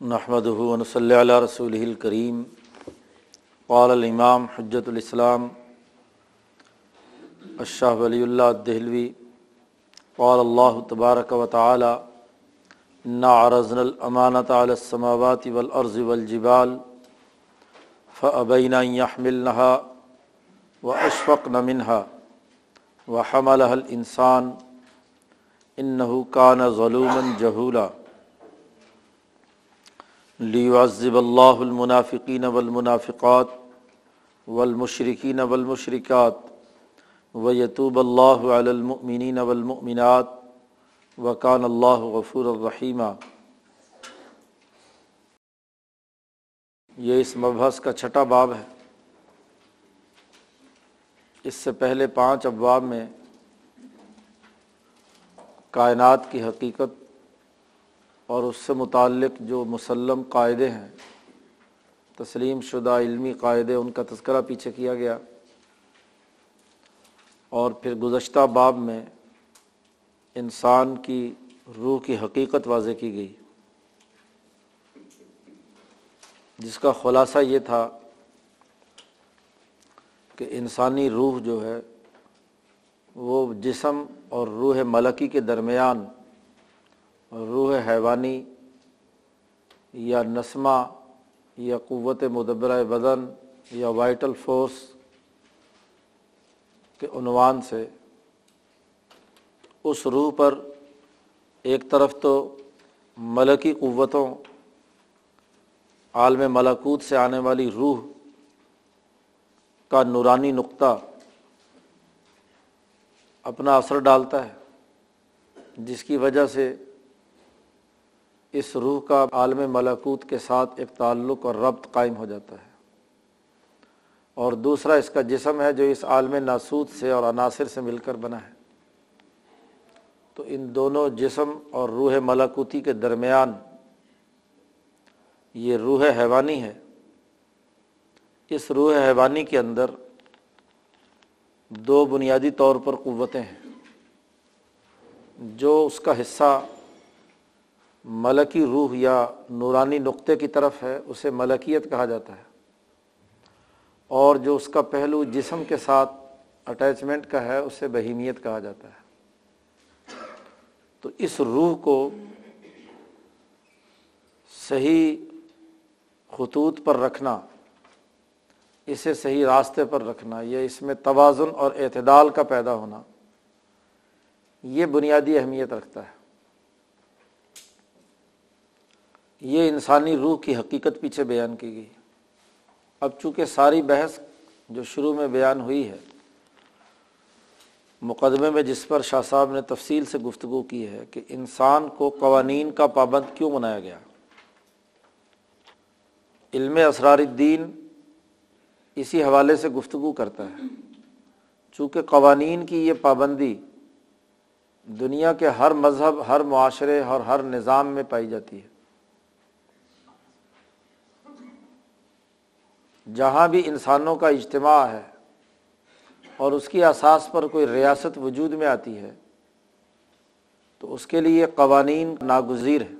نحمد صلی اللہ رسول الکریم قال الامام حجت الاسلام اشہ ولی اللہ دہلوی قال اللہ تبارک و تعالی نا عرضن الامانۃ علی السماوات والارض والجبال فابین يحملنها واشفقن منها وحملها الانسان انه كان ظلوما جهولا. لیعذب اللہ المنافقین والمنافقات والمشرقین والمشرکات و یتوب اللہ علی المؤمنین والمؤمنات وکان اللہ غفور الرحیمہ یہ اس مبحث کا چھٹا باب ہے۔ اس سے پہلے پانچ ابواب میں کائنات کی حقیقت اور اس سے متعلق جو مسلم قاعدے ہیں، تسلیم شدہ علمی قاعدے، ان کا تذکرہ پیچھے کیا گیا۔ اور پھر گزشتہ باب میں انسان کی روح کی حقیقت واضح کی گئی۔ جس کا خلاصہ یہ تھا کہ انسانی روح جو ہے، وہ جسم اور روح ملکی کے درمیان روح حیوانی یا نسمہ یا قوت مدبرہ بدن یا وائٹل فورس کے عنوان سے اس روح پر ایک طرف تو ملکی قوتوں، عالم ملاکوت سے آنے والی روح کا نورانی نقطہ اپنا اثر ڈالتا ہے، جس کی وجہ سے اس روح کا عالم ملاکوت کے ساتھ ایک تعلق اور ربط قائم ہو جاتا ہے۔ اور دوسرا اس کا جسم ہے جو اس عالم ناسود سے اور عناصر سے مل کر بنا ہے۔ تو ان دونوں جسم اور روح ملاکوتی کے درمیان یہ روح حیوانی ہے۔ اس روح حیوانی کے اندر دو بنیادی طور پر قوتیں ہیں۔ جو اس کا حصہ ملکی روح یا نورانی نقطے کی طرف ہے، اسے ملکیت کہا جاتا ہے۔ اور جو اس کا پہلو جسم کے ساتھ اٹیچمنٹ کا ہے، اسے بہیمیت کہا جاتا ہے۔ تو اس روح کو صحیح خطوط پر رکھنا، اسے صحیح راستے پر رکھنا، یا اس میں توازن اور اعتدال کا پیدا ہونا، یہ بنیادی اہمیت رکھتا ہے۔ یہ انسانی روح کی حقیقت پیچھے بیان کی گئی۔ اب چونکہ ساری بحث جو شروع میں بیان ہوئی ہے، مقدمے میں جس پر شاہ صاحب نے تفصیل سے گفتگو کی ہے کہ انسان کو قوانین کا پابند کیوں بنایا گیا۔ علم اسرار الدین اسی حوالے سے گفتگو کرتا ہے۔ چونکہ قوانین کی یہ پابندی دنیا کے ہر مذہب، ہر معاشرے اور ہر نظام میں پائی جاتی ہے۔ جہاں بھی انسانوں کا اجتماع ہے اور اس کی اساس پر کوئی ریاست وجود میں آتی ہے، تو اس کے لیے قوانین ناگزیر ہے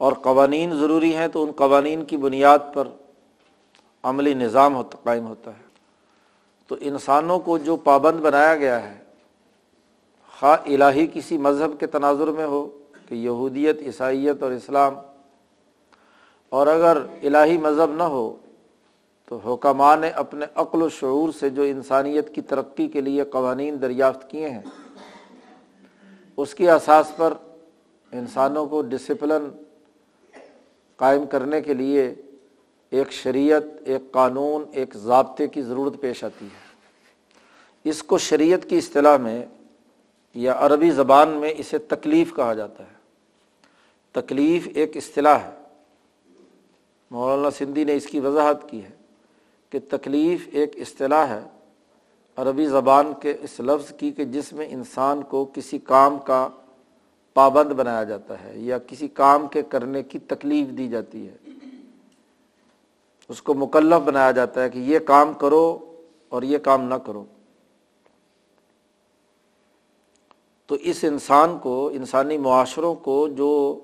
اور قوانین ضروری ہیں تو ان قوانین کی بنیاد پر عملی نظام ہوتا، قائم ہوتا ہے۔ تو انسانوں کو جو پابند بنایا گیا ہے، خواہ الہی کسی مذہب کے تناظر میں ہو کہ یہودیت، عیسائیت اور اسلام، اور اگر الہی مذہب نہ ہو تو حکمہ نے اپنے عقل و شعور سے جو انسانیت کی ترقی کے لیے قوانین دریافت کیے ہیں، اس کی اساس پر انسانوں کو ڈسپلن قائم کرنے کے لیے ایک شریعت، ایک قانون، ایک ضابطے کی ضرورت پیش آتی ہے۔ اس کو شریعت کی اصطلاح میں یا عربی زبان میں اسے تکلیف کہا جاتا ہے۔ تکلیف ایک اصطلاح ہے۔ مولانا سندھی نے اس کی وضاحت کی ہے۔ کہ تکلیف ایک اصطلاح ہے، عربی زبان کے اس لفظ کی کہ جس میں انسان کو کسی کام کا پابند بنایا جاتا ہے یا کسی کام کے کرنے کی تکلیف دی جاتی ہے۔ اس کو مکلف بنایا جاتا ہے کہ یہ کام کرو اور یہ کام نہ کرو۔ تو اس انسان کو، انسانی معاشروں کو جو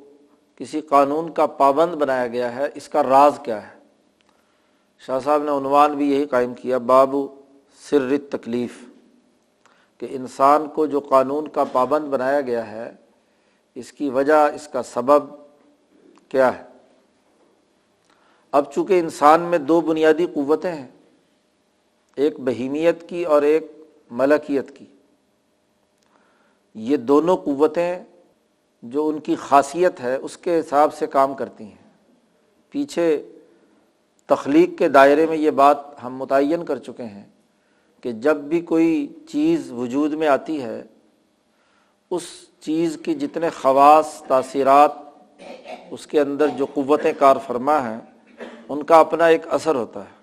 کسی قانون کا پابند بنایا گیا ہے، اس کا راز کیا ہے؟ شاہ صاحب نے عنوان بھی یہی قائم کیا بابو سر تکلیف کہ انسان کو جو قانون کا پابند بنایا گیا ہے، اس کی وجہ، اس کا سبب کیا ہے؟ اب چونکہ انسان میں دو بنیادی قوتیں ہیں، ایک بہیمیت کی اور ایک ملکیت کی، یہ دونوں قوتیں جو ان کی خاصیت ہے، اس کے حساب سے کام کرتی ہیں۔ پیچھے تخلیق کے دائرے میں یہ بات ہم متعین کر چکے ہیں کہ جب بھی کوئی چیز وجود میں آتی ہے، اس چیز کی جتنے خواص، تاثیرات، اس کے اندر جو قوتیں کار فرما ہیں، ان کا اپنا ایک اثر ہوتا ہے،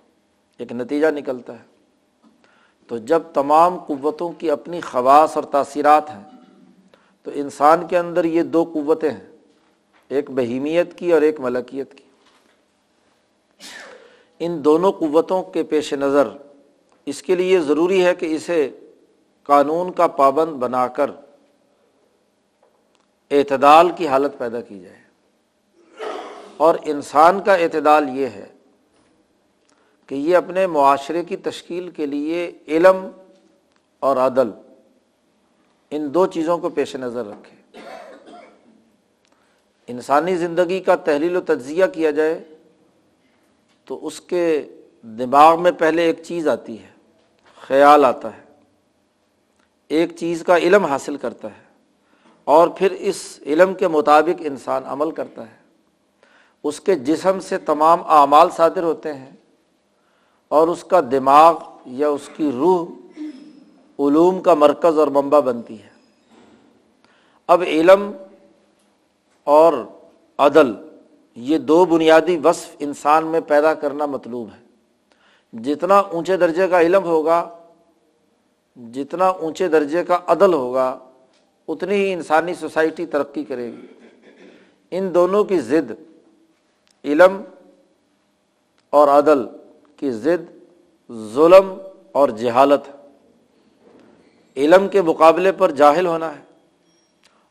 ایک نتیجہ نکلتا ہے۔ تو جب تمام قوتوں کی اپنی خواص اور تاثیرات ہیں، تو انسان کے اندر یہ دو قوتیں ہیں، ایک بہیمیت کی اور ایک ملکیت کی۔ ان دونوں قوتوں کے پیش نظر اس کے لیے ضروری ہے کہ اسے قانون کا پابند بنا کر اعتدال کی حالت پیدا کی جائے۔ اور انسان کا اعتدال یہ ہے کہ یہ اپنے معاشرے کی تشکیل کے لیے علم اور عدل ان دو چیزوں کو پیش نظر رکھے۔ انسانی زندگی کا تحلیل و تجزیہ کیا جائے تو اس کے دماغ میں پہلے ایک چیز آتی ہے، خیال آتا ہے۔ ایک چیز کا علم حاصل کرتا ہے اور پھر اس علم کے مطابق انسان عمل کرتا ہے۔ اس کے جسم سے تمام اعمال صادر ہوتے ہیں اور اس کا دماغ یا اس کی روح علوم کا مرکز اور منبع بنتی ہے۔ اب علم اور عدل یہ دو بنیادی وصف انسان میں پیدا کرنا مطلوب ہے۔ جتنا اونچے درجے کا علم ہوگا، جتنا اونچے درجے کا عدل ہوگا، اتنی ہی انسانی سوسائٹی ترقی کرے گی۔ ان دونوں کی ضد علم اور عدل کی ضد ظلم اور جہالت علم کے مقابلے پر جاہل ہونا ہے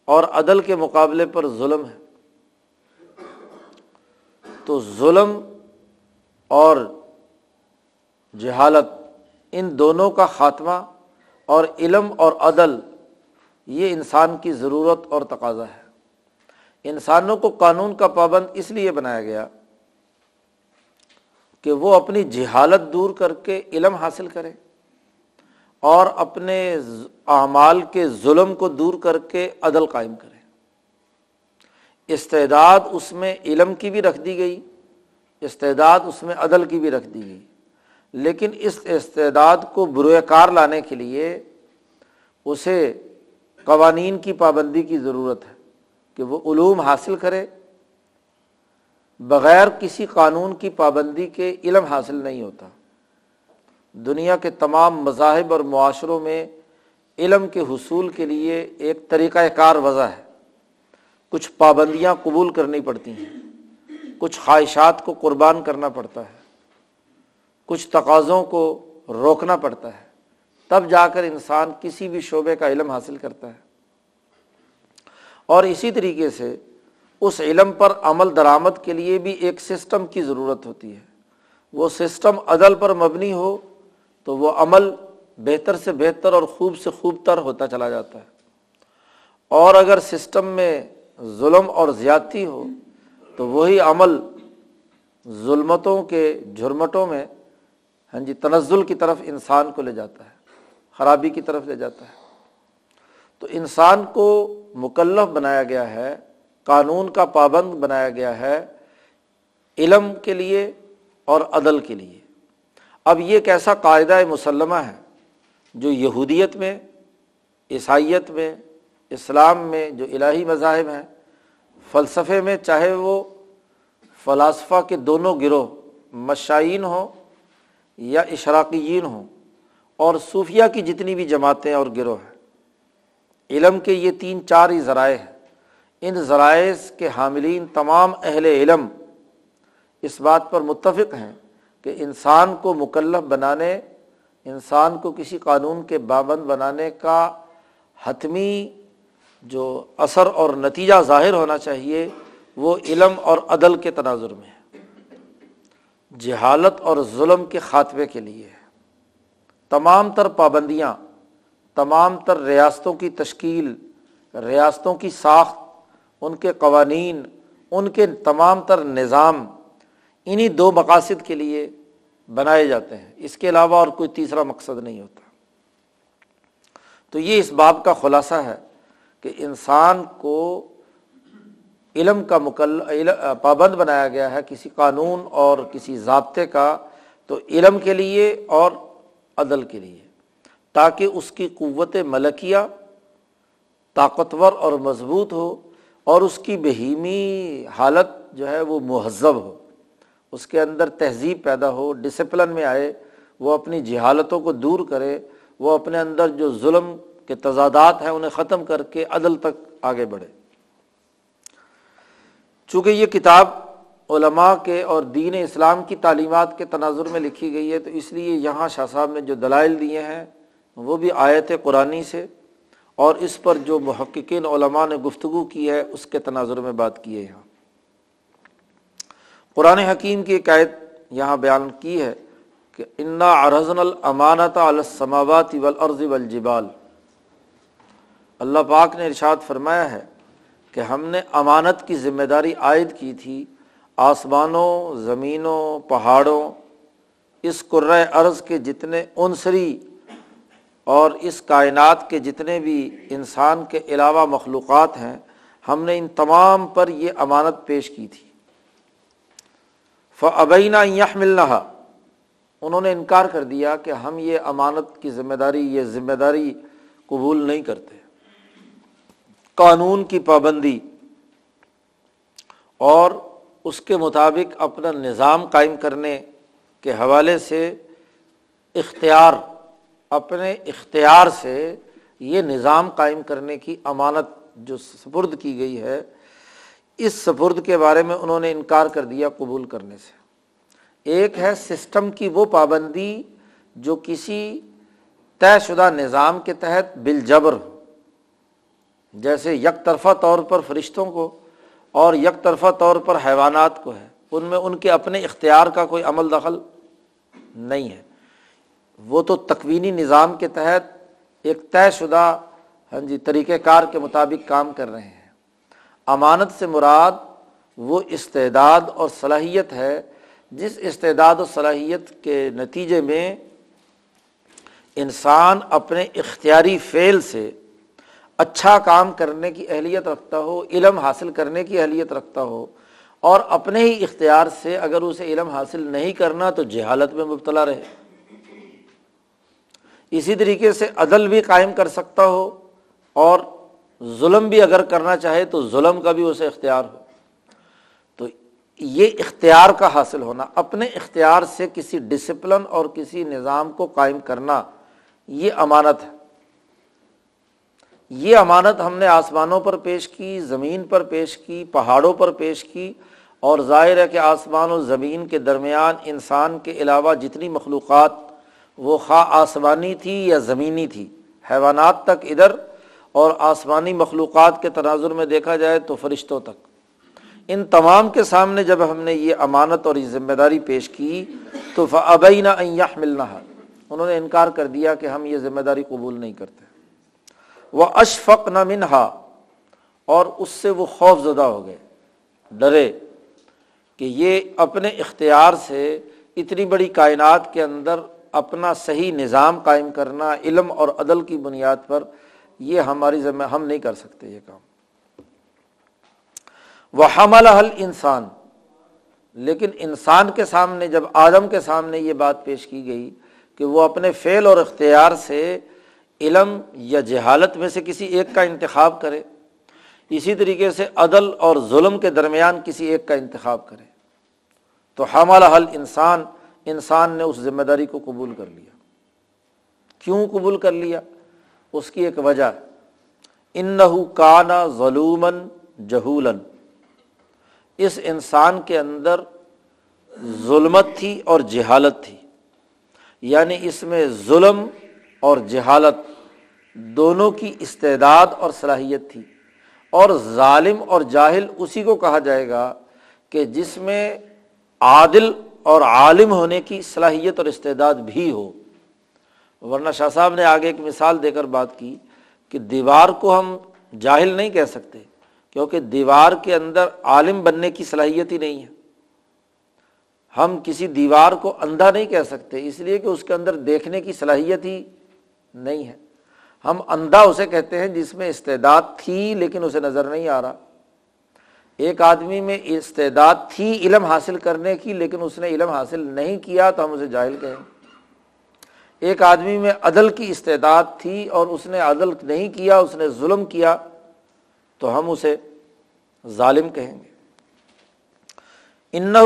اور عدل کے مقابلے پر ظلم ہے۔ تو ظلم اور جہالت ان دونوں کا خاتمہ اور علم اور عدل یہ انسان کی ضرورت اور تقاضا ہے۔ انسانوں کو قانون کا پابند اس لیے بنایا گیا کہ وہ اپنی جہالت دور کر کے علم حاصل کرے اور اپنے اعمال کے ظلم کو دور کر کے عدل قائم کرے استعداد اس میں علم کی بھی رکھ دی گئی، استعداد اس میں عدل کی بھی رکھ دی گئی۔ لیکن اس استعداد کو بروئے کار لانے کے لیے اسے قوانین کی پابندی کی ضرورت ہے کہ وہ علوم حاصل کرے۔ بغیر کسی قانون کی پابندی کے علم حاصل نہیں ہوتا۔ دنیا کے تمام مذاہب اور معاشروں میں علم کے حصول کے لیے ایک طریقۂ کار وضع ہے۔ کچھ پابندیاں قبول کرنی پڑتی ہیں، کچھ خواہشات کو قربان کرنا پڑتا ہے، کچھ تقاضوں کو روکنا پڑتا ہے۔ تب جا کر انسان کسی بھی شعبے کا علم حاصل کرتا ہے۔ اور اسی طریقے سے اس علم پر عمل درآمد کے لیے بھی ایک سسٹم کی ضرورت ہوتی ہے۔ وہ سسٹم عدل پر مبنی ہو تو وہ عمل بہتر سے بہتر اور خوب سے خوب تر ہوتا چلا جاتا ہے۔ اور اگر سسٹم میں ظلم اور زیادتی ہو، تو وہی عمل ظلمتوں کے جھرمٹوں میں ہاں جی تنزل کی طرف انسان کو لے جاتا ہے، خرابی کی طرف لے جاتا ہے۔ تو انسان کو مکلف بنایا گیا ہے، قانون کا پابند بنایا گیا ہے علم کے لیے اور عدل کے لیے۔ اب یہ کیسا قاعدہ مسلمہ ہے جو یہودیت میں، عیسائیت میں اسلام میں جو الہی مذاہب ہیں، فلسفے میں چاہے وہ فلاسفہ کے دونوں گروہ مشائین ہوں یا اشراقیین ہوں، اور صوفیہ کی جتنی بھی جماعتیں اور گروہ ہیں، علم کے یہ تین چار ہی ذرائع ہیں۔ ان ذرائع کے حاملین تمام اہل علم اس بات پر متفق ہیں کہ انسان کو مکلف بنانے، انسان کو کسی قانون کے پابند بنانے کا حتمی جو اثر اور نتیجہ ظاہر ہونا چاہیے، وہ علم اور عدل کے تناظر میں ہے۔ جہالت اور ظلم کے خاتمے کے لیے ہے۔ تمام تر پابندیاں، تمام تر ریاستوں کی تشکیل، ریاستوں کی ساخت، ان کے قوانین، ان کے تمام تر نظام انہیں دو مقاصد کے لیے بنائے جاتے ہیں۔ اس کے علاوہ اور کوئی تیسرا مقصد نہیں ہوتا۔ تو یہ اس باب کا خلاصہ ہے۔ کہ انسان کو علم کا مکل پابند بنایا گیا ہے کسی قانون اور کسی ضابطے کا، تو علم کے لیے اور عدل کے لیے، تاکہ اس کی قوت ملکیہ طاقتور اور مضبوط ہو اور اس کی بہیمی حالت جو ہے وہ مہذب ہو، اس کے اندر تہذیب پیدا ہو ڈسپلن میں آئے، وہ اپنی جہالتوں کو دور کرے، وہ اپنے اندر جو ظلم کے تضادات ہیں انہیں ختم کر کے عدل تک آگے بڑھے۔ چونکہ یہ کتاب علماء کے اور دین اسلام کی تعلیمات کے تناظر میں لکھی گئی ہے، تو اس لیے یہاں شاہ صاحب نے جو دلائل دیے ہیں، وہ بھی آیت قرآن سے، اور اس پر جو محققین علماء نے گفتگو کی ہے، اس کے تناظر میں بات کی ہے یہاں۔ قرآن حکیم کی ایک آیت یہاں بیان کی ہے کہ انا ارزن الامانت السماوات والارض والجبال۔ اللہ پاک نے ارشاد فرمایا ہے کہ ہم نے امانت کی ذمہ داری عائد کی تھی، آسمانوں، زمینوں، پہاڑوں، اس قرۂۂ ارض کے جتنے عنصری اور اس کائنات کے جتنے بھی انسان کے علاوہ مخلوقات ہیں، ہم نے ان تمام پر یہ امانت پیش کی تھی۔ فبینہ یہ ملنا انہوں نے انکار کر دیا کہ ہم یہ امانت کی ذمہ داری، یہ ذمہ داری قبول نہیں کرتے۔ قانون کی پابندی اور اس کے مطابق اپنا نظام قائم کرنے کے حوالے سے اختیار، اپنے اختیار سے یہ نظام قائم کرنے کی امانت جو سپرد کی گئی ہے، اس سپرد کے بارے میں انہوں نے انکار کر دیا قبول کرنے سے۔ ایک ہے سسٹم کی وہ پابندی جو کسی طے شدہ نظام کے تحت بال جبر ہو جیسے یک طرفہ طور پر فرشتوں کو اور یک طرفہ طور پر حیوانات کو ہے، ان میں ان کے اپنے اختیار کا کوئی عمل دخل نہیں ہے۔ وہ تو تکوینی نظام کے تحت ایک طے شدہ ہاں جی طریقۂ کار کے مطابق کام کر رہے ہیں۔ امانت سے مراد وہ استعداد اور صلاحیت ہے، جس استعداد و صلاحیت کے نتیجے میں انسان اپنے اختیاری فعل سے اچھا کام کرنے کی اہلیت رکھتا ہو، علم حاصل کرنے کی اہلیت رکھتا ہو، اور اپنے ہی اختیار سے اگر اسے علم حاصل نہیں کرنا تو جہالت میں مبتلا رہے۔ اسی طریقے سے عدل بھی قائم کر سکتا ہو، اور ظلم بھی اگر کرنا چاہے تو ظلم کا بھی اسے اختیار ہو۔ تو یہ اختیار کا حاصل ہونا، اپنے اختیار سے کسی ڈسپلن اور کسی نظام کو قائم کرنا، یہ امانت ہے۔ یہ امانت ہم نے آسمانوں پر پیش کی، زمین پر پیش کی، پہاڑوں پر پیش کی اور ظاہر ہے کہ آسمان و زمین کے درمیان انسان کے علاوہ جتنی مخلوقات وہ خواہ آسمانی تھی یا زمینی تھی، حیوانات تک ادھر اور آسمانی مخلوقات کے تناظر میں دیکھا جائے تو فرشتوں تک۔ ان تمام کے سامنے جب ہم نے یہ امانت اور یہ ذمہ داری پیش کی تو فبینہ ملنا ہے انہوں نے انکار کر دیا کہ ہم یہ ذمہ داری قبول نہیں کرتے۔ وہ اشفق نہ منہا اور اس سے وہ خوف زدہ ہو گئے، ڈرے کہ یہ اپنے اختیار سے اتنی بڑی کائنات کے اندر اپنا صحیح نظام قائم کرنا، علم اور عدل کی بنیاد پر یہ ہماری ذمہ، ہم نہیں کر سکتے یہ کام۔ وہ حمل حل انسان لیکن انسان کے سامنے، جب آدم کے سامنے یہ بات پیش کی گئی کہ وہ اپنے فعل اور اختیار سے علم یا جہالت میں سے کسی ایک کا انتخاب کرے، اسی طریقے سے عدل اور ظلم کے درمیان کسی ایک کا انتخاب کرے۔ تو حمل حل انسان انسان نے اس ذمہ داری کو قبول کر لیا۔ کیوں قبول کر لیا؟ اس کی ایک وجہ ان دونوں کی استعداد اور صلاحیت تھی۔ اور ظالم اور جاہل اسی کو کہا جائے گا کہ جس میں عادل اور عالم ہونے کی صلاحیت اور استعداد بھی ہو۔ ورنہ شاہ صاحب نے آگے ایک مثال دے کر بات کی کہ دیوار کو ہم جاہل نہیں کہہ سکتے، کیونکہ دیوار کے اندر عالم بننے کی صلاحیت ہی نہیں ہے۔ ہم کسی دیوار کو اندھا نہیں کہہ سکتے، اس لیے کہ اس کے اندر دیکھنے کی صلاحیت ہی نہیں ہے۔ ہم اندھا اسے کہتے ہیں جس میں استعداد تھی لیکن اسے نظر نہیں آ رہا۔ ایک آدمی میں استعداد تھی علم حاصل کرنے کی لیکن اس نے علم حاصل نہیں کیا تو ہم اسے جاہل کہیں۔ ایک آدمی میں عدل کی استعداد تھی اور اس نے عدل نہیں کیا، اس نے ظلم کیا تو ہم اسے ظالم کہیں گے۔ ان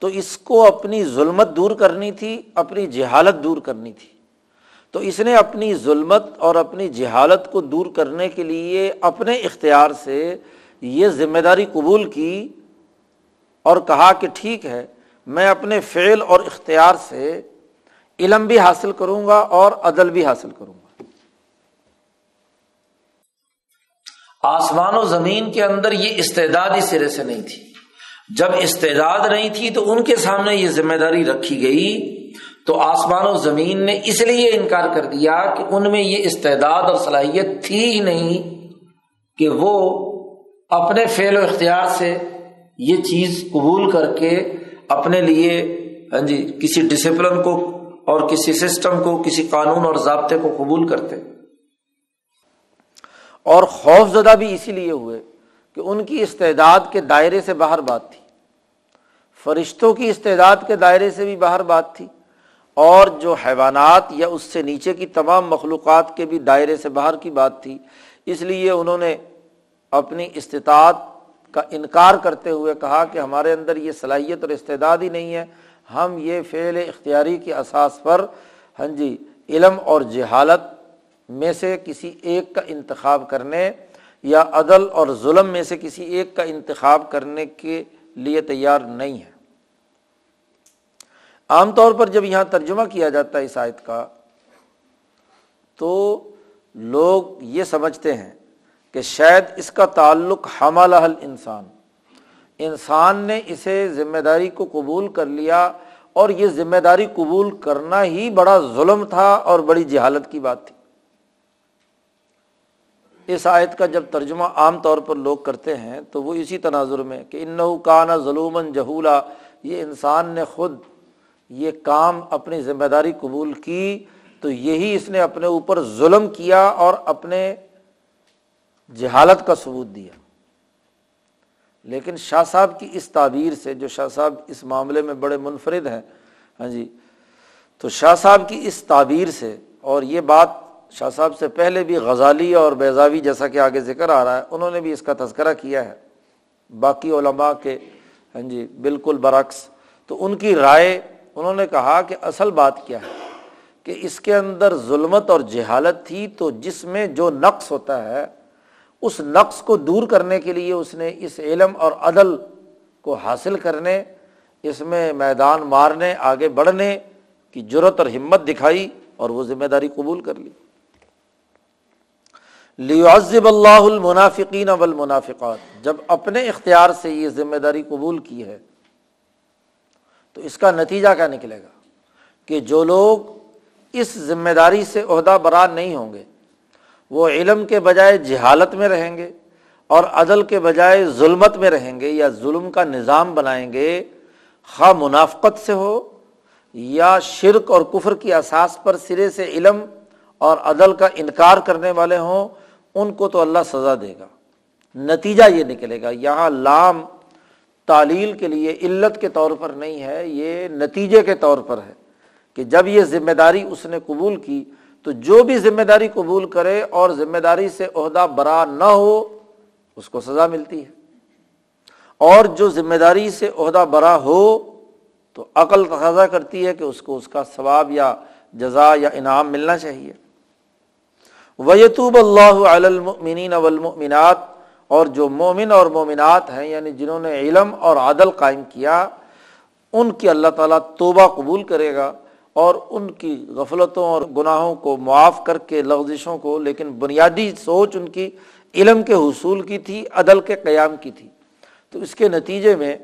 تو اس کو اپنی ظلمت دور کرنی تھی، اپنی جہالت دور کرنی تھی۔ تو اس نے اپنی ظلمت اور اپنی جہالت کو دور کرنے کے لیے اپنے اختیار سے یہ ذمہ داری قبول کی اور کہا کہ ٹھیک ہے، میں اپنے فعل اور اختیار سے علم بھی حاصل کروں گا اور عدل بھی حاصل کروں گا۔ آسمان و زمین کے اندر یہ استعداد ہی سرے سے نہیں تھی۔ جب استعداد نہیں تھی تو ان کے سامنے یہ ذمہ داری رکھی گئی، تو آسمان و زمین نے اس لیے انکار کر دیا کہ ان میں یہ استعداد اور صلاحیت تھی ہی نہیں کہ وہ اپنے فعل و اختیار سے یہ چیز قبول کر کے اپنے لیے ہاں جی کسی ڈسپلن کو اور کسی سسٹم کو، کسی قانون اور ضابطے کو قبول کرتے۔ اور خوف زدہ بھی اسی لیے ہوئے کہ ان کی استعداد کے دائرے سے باہر بات تھی۔ فرشتوں کی استعداد کے دائرے سے بھی باہر بات تھی اور جو حیوانات یا اس سے نیچے کی تمام مخلوقات کے بھی دائرے سے باہر کی بات تھی، اس لیے انہوں نے اپنی استطاعت کا انکار کرتے ہوئے کہا کہ ہمارے اندر یہ صلاحیت اور استعداد ہی نہیں ہے، ہم یہ فعل اختیاری کے اساس پر ہاں جی علم اور جہالت میں سے کسی ایک کا انتخاب کرنے یا عدل اور ظلم میں سے کسی ایک کا انتخاب کرنے کے لیے تیار نہیں ہے۔ عام طور پر جب یہاں ترجمہ کیا جاتا ہے اس آیت کا، تو لوگ یہ سمجھتے ہیں کہ شاید اس کا تعلق حمل انسان انسان نے اسے ذمہ داری کو قبول کر لیا اور یہ ذمہ داری قبول کرنا ہی بڑا ظلم تھا اور بڑی جہالت کی بات تھی۔ اس آیت کا جب ترجمہ عام طور پر لوگ کرتے ہیں تو وہ اسی تناظر میں کہ ان کانا ظلم جہولا یہ کام اپنی ذمہ داری قبول کی تو یہی اس نے اپنے اوپر ظلم کیا اور اپنے جہالت کا ثبوت دیا۔ لیکن شاہ صاحب کی اس تعبیر سے جو شاہ صاحب اس معاملے میں بڑے منفرد ہیں ہاں جی تو شاہ صاحب کی اس تعبیر سے اور یہ بات شاہ صاحب سے پہلے بھی غزالی اور بیضاوی جیسا کہ آگے ذکر آ رہا ہے، انہوں نے بھی اس کا تذکرہ کیا ہے۔ باقی علماء کے ہاں جی بالکل برعکس۔ تو ان کی رائے انہوں نے کہا کہ اصل بات کیا ہے کہ اس کے اندر ظلمت اور جہالت تھی تو جس میں جو نقص ہوتا ہے، اس نقص کو دور کرنے کے لیے اس نے اس علم اور عدل کو حاصل کرنے، اس میں میدان مارنے، آگے بڑھنے کی جرت اور ہمت دکھائی اور وہ ذمہ داری قبول کر لی۔ لیعذب اللہ المنافقین والمنافقات، جب اپنے اختیار سے یہ ذمہ داری قبول کی ہے تو اس کا نتیجہ کیا نکلے گا؟ کہ جو لوگ اس ذمہ داری سے عہدہ برا نہیں ہوں گے، وہ علم کے بجائے جہالت میں رہیں گے اور عدل کے بجائے ظلمت میں رہیں گے یا ظلم کا نظام بنائیں گے، خواہ منافقت سے ہو یا شرک اور کفر کی اساس پر سرے سے علم اور عدل کا انکار کرنے والے ہوں، ان کو تو اللہ سزا دے گا۔ نتیجہ یہ نکلے گا، یہاں لام تعلیل کے لیے علت کے طور پر نہیں ہے، یہ نتیجے کے طور پر ہے کہ جب یہ ذمہ داری اس نے قبول کی تو جو بھی ذمہ داری قبول کرے اور ذمہ داری سے عہدہ برا نہ ہو، اس کو سزا ملتی ہے۔ اور جو ذمہ داری سے عہدہ برا ہو تو عقل تقاضا کرتی ہے کہ اس کو اس کا ثواب یا جزا یا انعام ملنا چاہیے۔ ویتوب اللہ علمین اولمنات اور جو مومن اور مومنات ہیں یعنی جنہوں نے علم اور عدل قائم کیا، ان کی اللہ تعالیٰ توبہ قبول کرے گا اور ان کی غفلتوں اور گناہوں کو معاف کر کے لغزشوں کو، لیکن بنیادی سوچ ان کی علم کے حصول کی تھی، عدل کے قیام کی تھی۔ تو اس کے نتیجے میں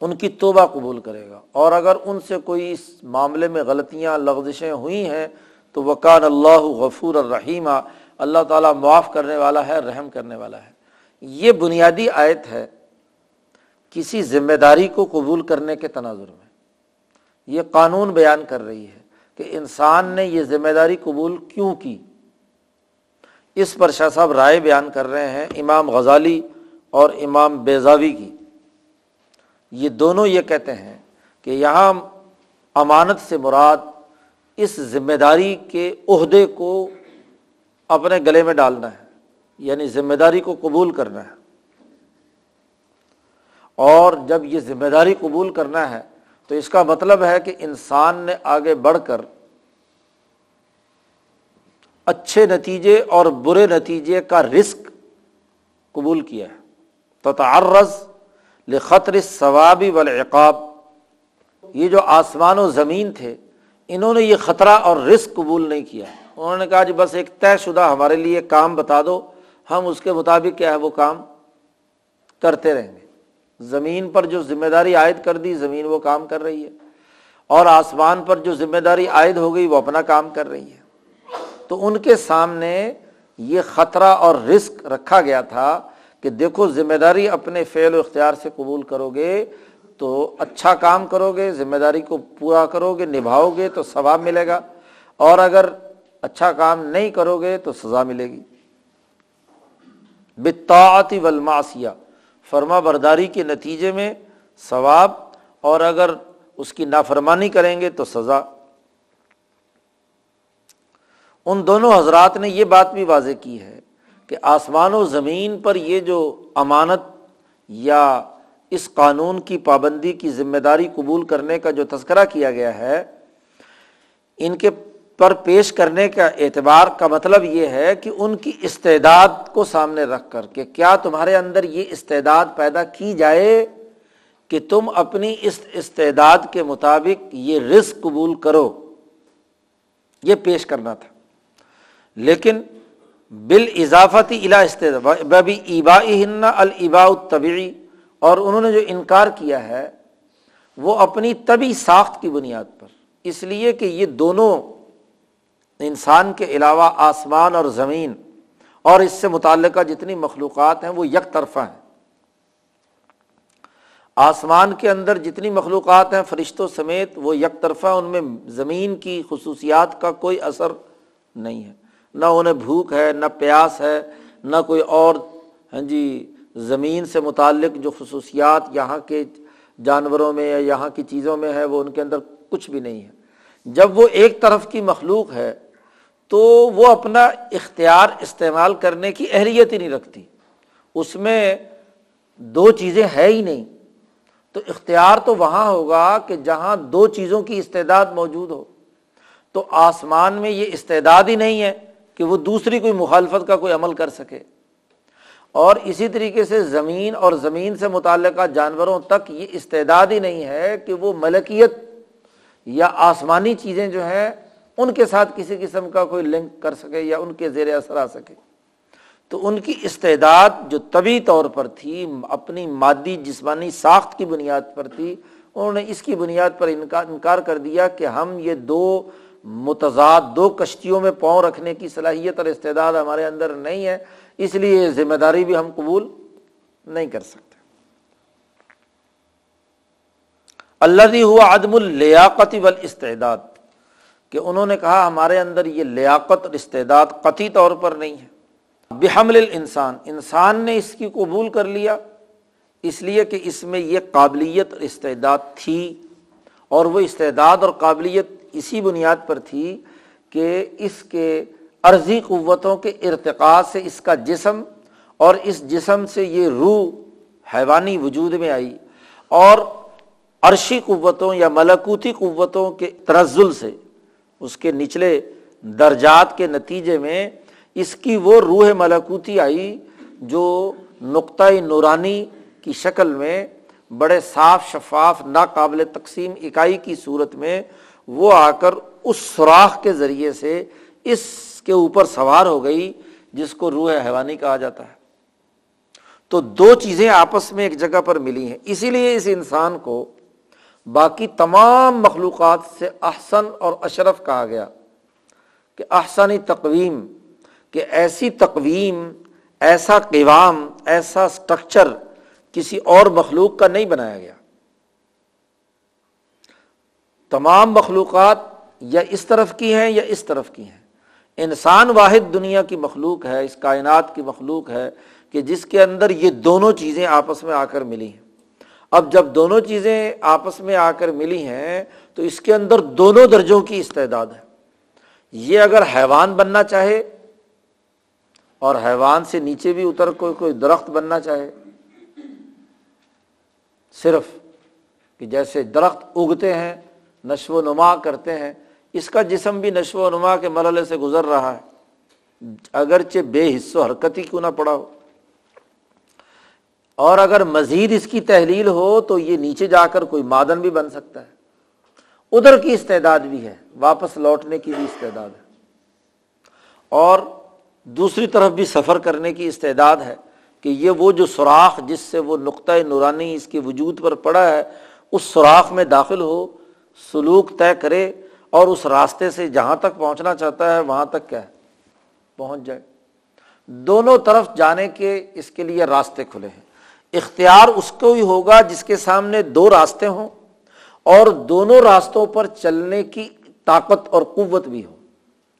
ان کی توبہ قبول کرے گا۔ اور اگر ان سے کوئی اس معاملے میں غلطیاں، لغزشیں ہوئی ہیں، تو وقان اللہ غفور الرحیمہ اللہ تعالیٰ معاف کرنے والا ہے، رحم کرنے والا ہے۔ یہ بنیادی آیت ہے کسی ذمہ داری کو قبول کرنے کے تناظر میں۔ یہ قانون بیان کر رہی ہے کہ انسان نے یہ ذمہ داری قبول کیوں کی۔ اس پر شاہ صاحب رائے بیان کر رہے ہیں امام غزالی اور امام بیزاوی کی۔ یہ دونوں یہ کہتے ہیں کہ یہاں امانت سے مراد اس ذمہ داری کے عہدے کو اپنے گلے میں ڈالنا ہے یعنی ذمہ داری کو قبول کرنا ہے۔ اور جب یہ ذمہ داری قبول کرنا ہے، تو اس کا مطلب ہے کہ انسان نے آگے بڑھ کر اچھے نتیجے اور برے نتیجے کا رسک قبول کیا ہے۔ تو تعرض لخطر ثوابی والعقاب۔ یہ جو آسمان و زمین تھے، انہوں نے یہ خطرہ اور رسک قبول نہیں کیا۔ انہوں نے کہا جی بس ایک طے شدہ ہمارے لیے کام بتا دو، ہم اس کے مطابق کیا ہے وہ کام کرتے رہیں گے۔ زمین پر جو ذمہ داری عائد کر دی، زمین وہ کام کر رہی ہے۔ اور آسمان پر جو ذمہ داری عائد ہو گئی، وہ اپنا کام کر رہی ہے۔ تو ان کے سامنے یہ خطرہ اور رسک رکھا گیا تھا کہ دیکھو، ذمہ داری اپنے فعل و اختیار سے قبول کرو گے تو اچھا کام کرو گے، ذمہ داری کو پورا کرو گے، نبھاؤ گے تو ثواب ملے گا۔ اور اگر اچھا کام نہیں کرو گے تو سزا ملے گی۔ بتاعتی ولماسیا فرما برداری کے نتیجے میں ثواب، اور اگر اس کی نافرمانی کریں گے تو سزا۔ ان دونوں حضرات نے یہ بات بھی واضح کی ہے کہ آسمان و زمین پر یہ جو امانت یا اس قانون کی پابندی کی ذمہ داری قبول کرنے کا جو تذکرہ کیا گیا ہے، ان کے پر پیش کرنے کا اعتبار کا مطلب یہ ہے کہ ان کی استعداد کو سامنے رکھ کر کہ کیا تمہارے اندر یہ استعداد پیدا کی جائے کہ تم اپنی اس استعداد کے مطابق یہ رزق قبول کرو۔ یہ پیش کرنا تھا۔ لیکن بال اضافتی الا ببی ابا البا الطبی اور انہوں نے جو انکار کیا ہے وہ اپنی طبی ساخت کی بنیاد پر۔ اس لیے کہ یہ دونوں انسان کے علاوہ آسمان اور زمین اور اس سے متعلقہ جتنی مخلوقات ہیں وہ یک طرفہ ہیں۔ آسمان کے اندر جتنی مخلوقات ہیں فرشتوں سمیت وہ یک طرفہ ان میں زمین کی خصوصیات کا کوئی اثر نہیں ہے۔ نہ انہیں بھوک ہے، نہ پیاس ہے، نہ کوئی اور ہاں جی زمین سے متعلق جو خصوصیات یہاں کے جانوروں میں یا یہاں کی چیزوں میں ہے وہ ان کے اندر کچھ بھی نہیں ہے۔ جب وہ ایک طرف کی مخلوق ہے تو وہ اپنا اختیار استعمال کرنے کی اہلیت ہی نہیں رکھتی۔ اس میں دو چیزیں ہے ہی نہیں۔ تو اختیار تو وہاں ہوگا کہ جہاں دو چیزوں کی استعداد موجود ہو۔ تو آسمان میں یہ استعداد ہی نہیں ہے کہ وہ دوسری کوئی مخالفت کا کوئی عمل کر سکے۔ اور اسی طریقے سے زمین اور زمین سے متعلقہ جانوروں تک یہ استعداد ہی نہیں ہے کہ وہ ملکیت یا آسمانی چیزیں جو ہیں ان کے ساتھ کسی قسم کا کوئی لنک کر سکے یا ان کے زیر اثر آ سکے۔ تو ان کی استعداد جو طبی طور پر تھی، اپنی مادی جسمانی ساخت کی بنیاد پر تھی، انہوں نے اس کی بنیاد پر انکار انکار کر دیا کہ ہم یہ دو متضاد، دو کشتیوں میں پاؤں رکھنے کی صلاحیت اور استعداد ہمارے اندر نہیں ہے، اس لیے یہ ذمہ داری بھی ہم قبول نہیں کر سکتے۔ اللہ ہوا عدم اللیاقتی والاستعداد۔ کہ انہوں نے کہا ہمارے اندر یہ لیاقت اور استعداد قطعی طور پر نہیں ہے۔ بحمل انسان انسان نے اس کی قبول کر لیا، اس لیے کہ اس میں یہ قابلیت اور استعداد تھی۔ اور وہ استعداد اور قابلیت اسی بنیاد پر تھی کہ اس کے عرضی قوتوں کے ارتقاء سے اس کا جسم اور اس جسم سے یہ روح حیوانی وجود میں آئی۔ اور عرشی قوتوں یا ملکوتی قوتوں کے ترزل سے اس کے نچلے درجات کے نتیجے میں اس کی وہ روح ملکوتی آئی جو نقطۂ نورانی کی شکل میں بڑے صاف شفاف ناقابل تقسیم اکائی کی صورت میں وہ آ کر اس سوراخ کے ذریعے سے اس کے اوپر سوار ہو گئی جس کو روح حیوانی کہا جاتا ہے۔ تو دو چیزیں آپس میں ایک جگہ پر ملی ہیں۔ اسی لیے اس انسان کو باقی تمام مخلوقات سے احسن اور اشرف کہا گیا کہ احسنی تقویم، کہ ایسی تقویم، ایسا قوام، ایسا اسٹرکچر کسی اور مخلوق کا نہیں بنایا گیا۔ تمام مخلوقات یا اس طرف کی ہیں یا اس طرف کی ہیں۔ انسان واحد دنیا کی مخلوق ہے، اس کائنات کی مخلوق ہے کہ جس کے اندر یہ دونوں چیزیں آپس میں آ کر ملی ہیں۔ اب جب دونوں چیزیں آپس میں آ کر ملی ہیں، تو اس کے اندر دونوں درجوں کی استعداد ہے۔ یہ اگر حیوان بننا چاہے اور حیوان سے نیچے بھی اتر کوئی کوئی درخت بننا چاہے، صرف کہ جیسے درخت اگتے ہیں، نشو و نما کرتے ہیں، اس کا جسم بھی نشو و نما کے مرحلے سے گزر رہا ہے۔ اگرچہ بے حص و حرکت ہی کیوں نہ پڑا ہو۔ اور اگر مزید اس کی تحلیل ہو تو یہ نیچے جا کر کوئی مادن بھی بن سکتا ہے۔ ادھر کی استعداد بھی ہے، واپس لوٹنے کی بھی استعداد ہے۔ اور دوسری طرف بھی سفر کرنے کی استعداد ہے کہ یہ وہ جو سوراخ جس سے وہ نقطۂ نورانی اس کے وجود پر پڑا ہے، اس سوراخ میں داخل ہو، سلوک طے کرے اور اس راستے سے جہاں تک پہنچنا چاہتا ہے، وہاں تک کیا ہے پہنچ جائے۔ دونوں طرف جانے کے اس کے لیے راستے کھلے ہیں۔ اختیار اس کو ہی ہوگا جس کے سامنے دو راستے ہوں اور دونوں راستوں پر چلنے کی طاقت اور قوت بھی ہو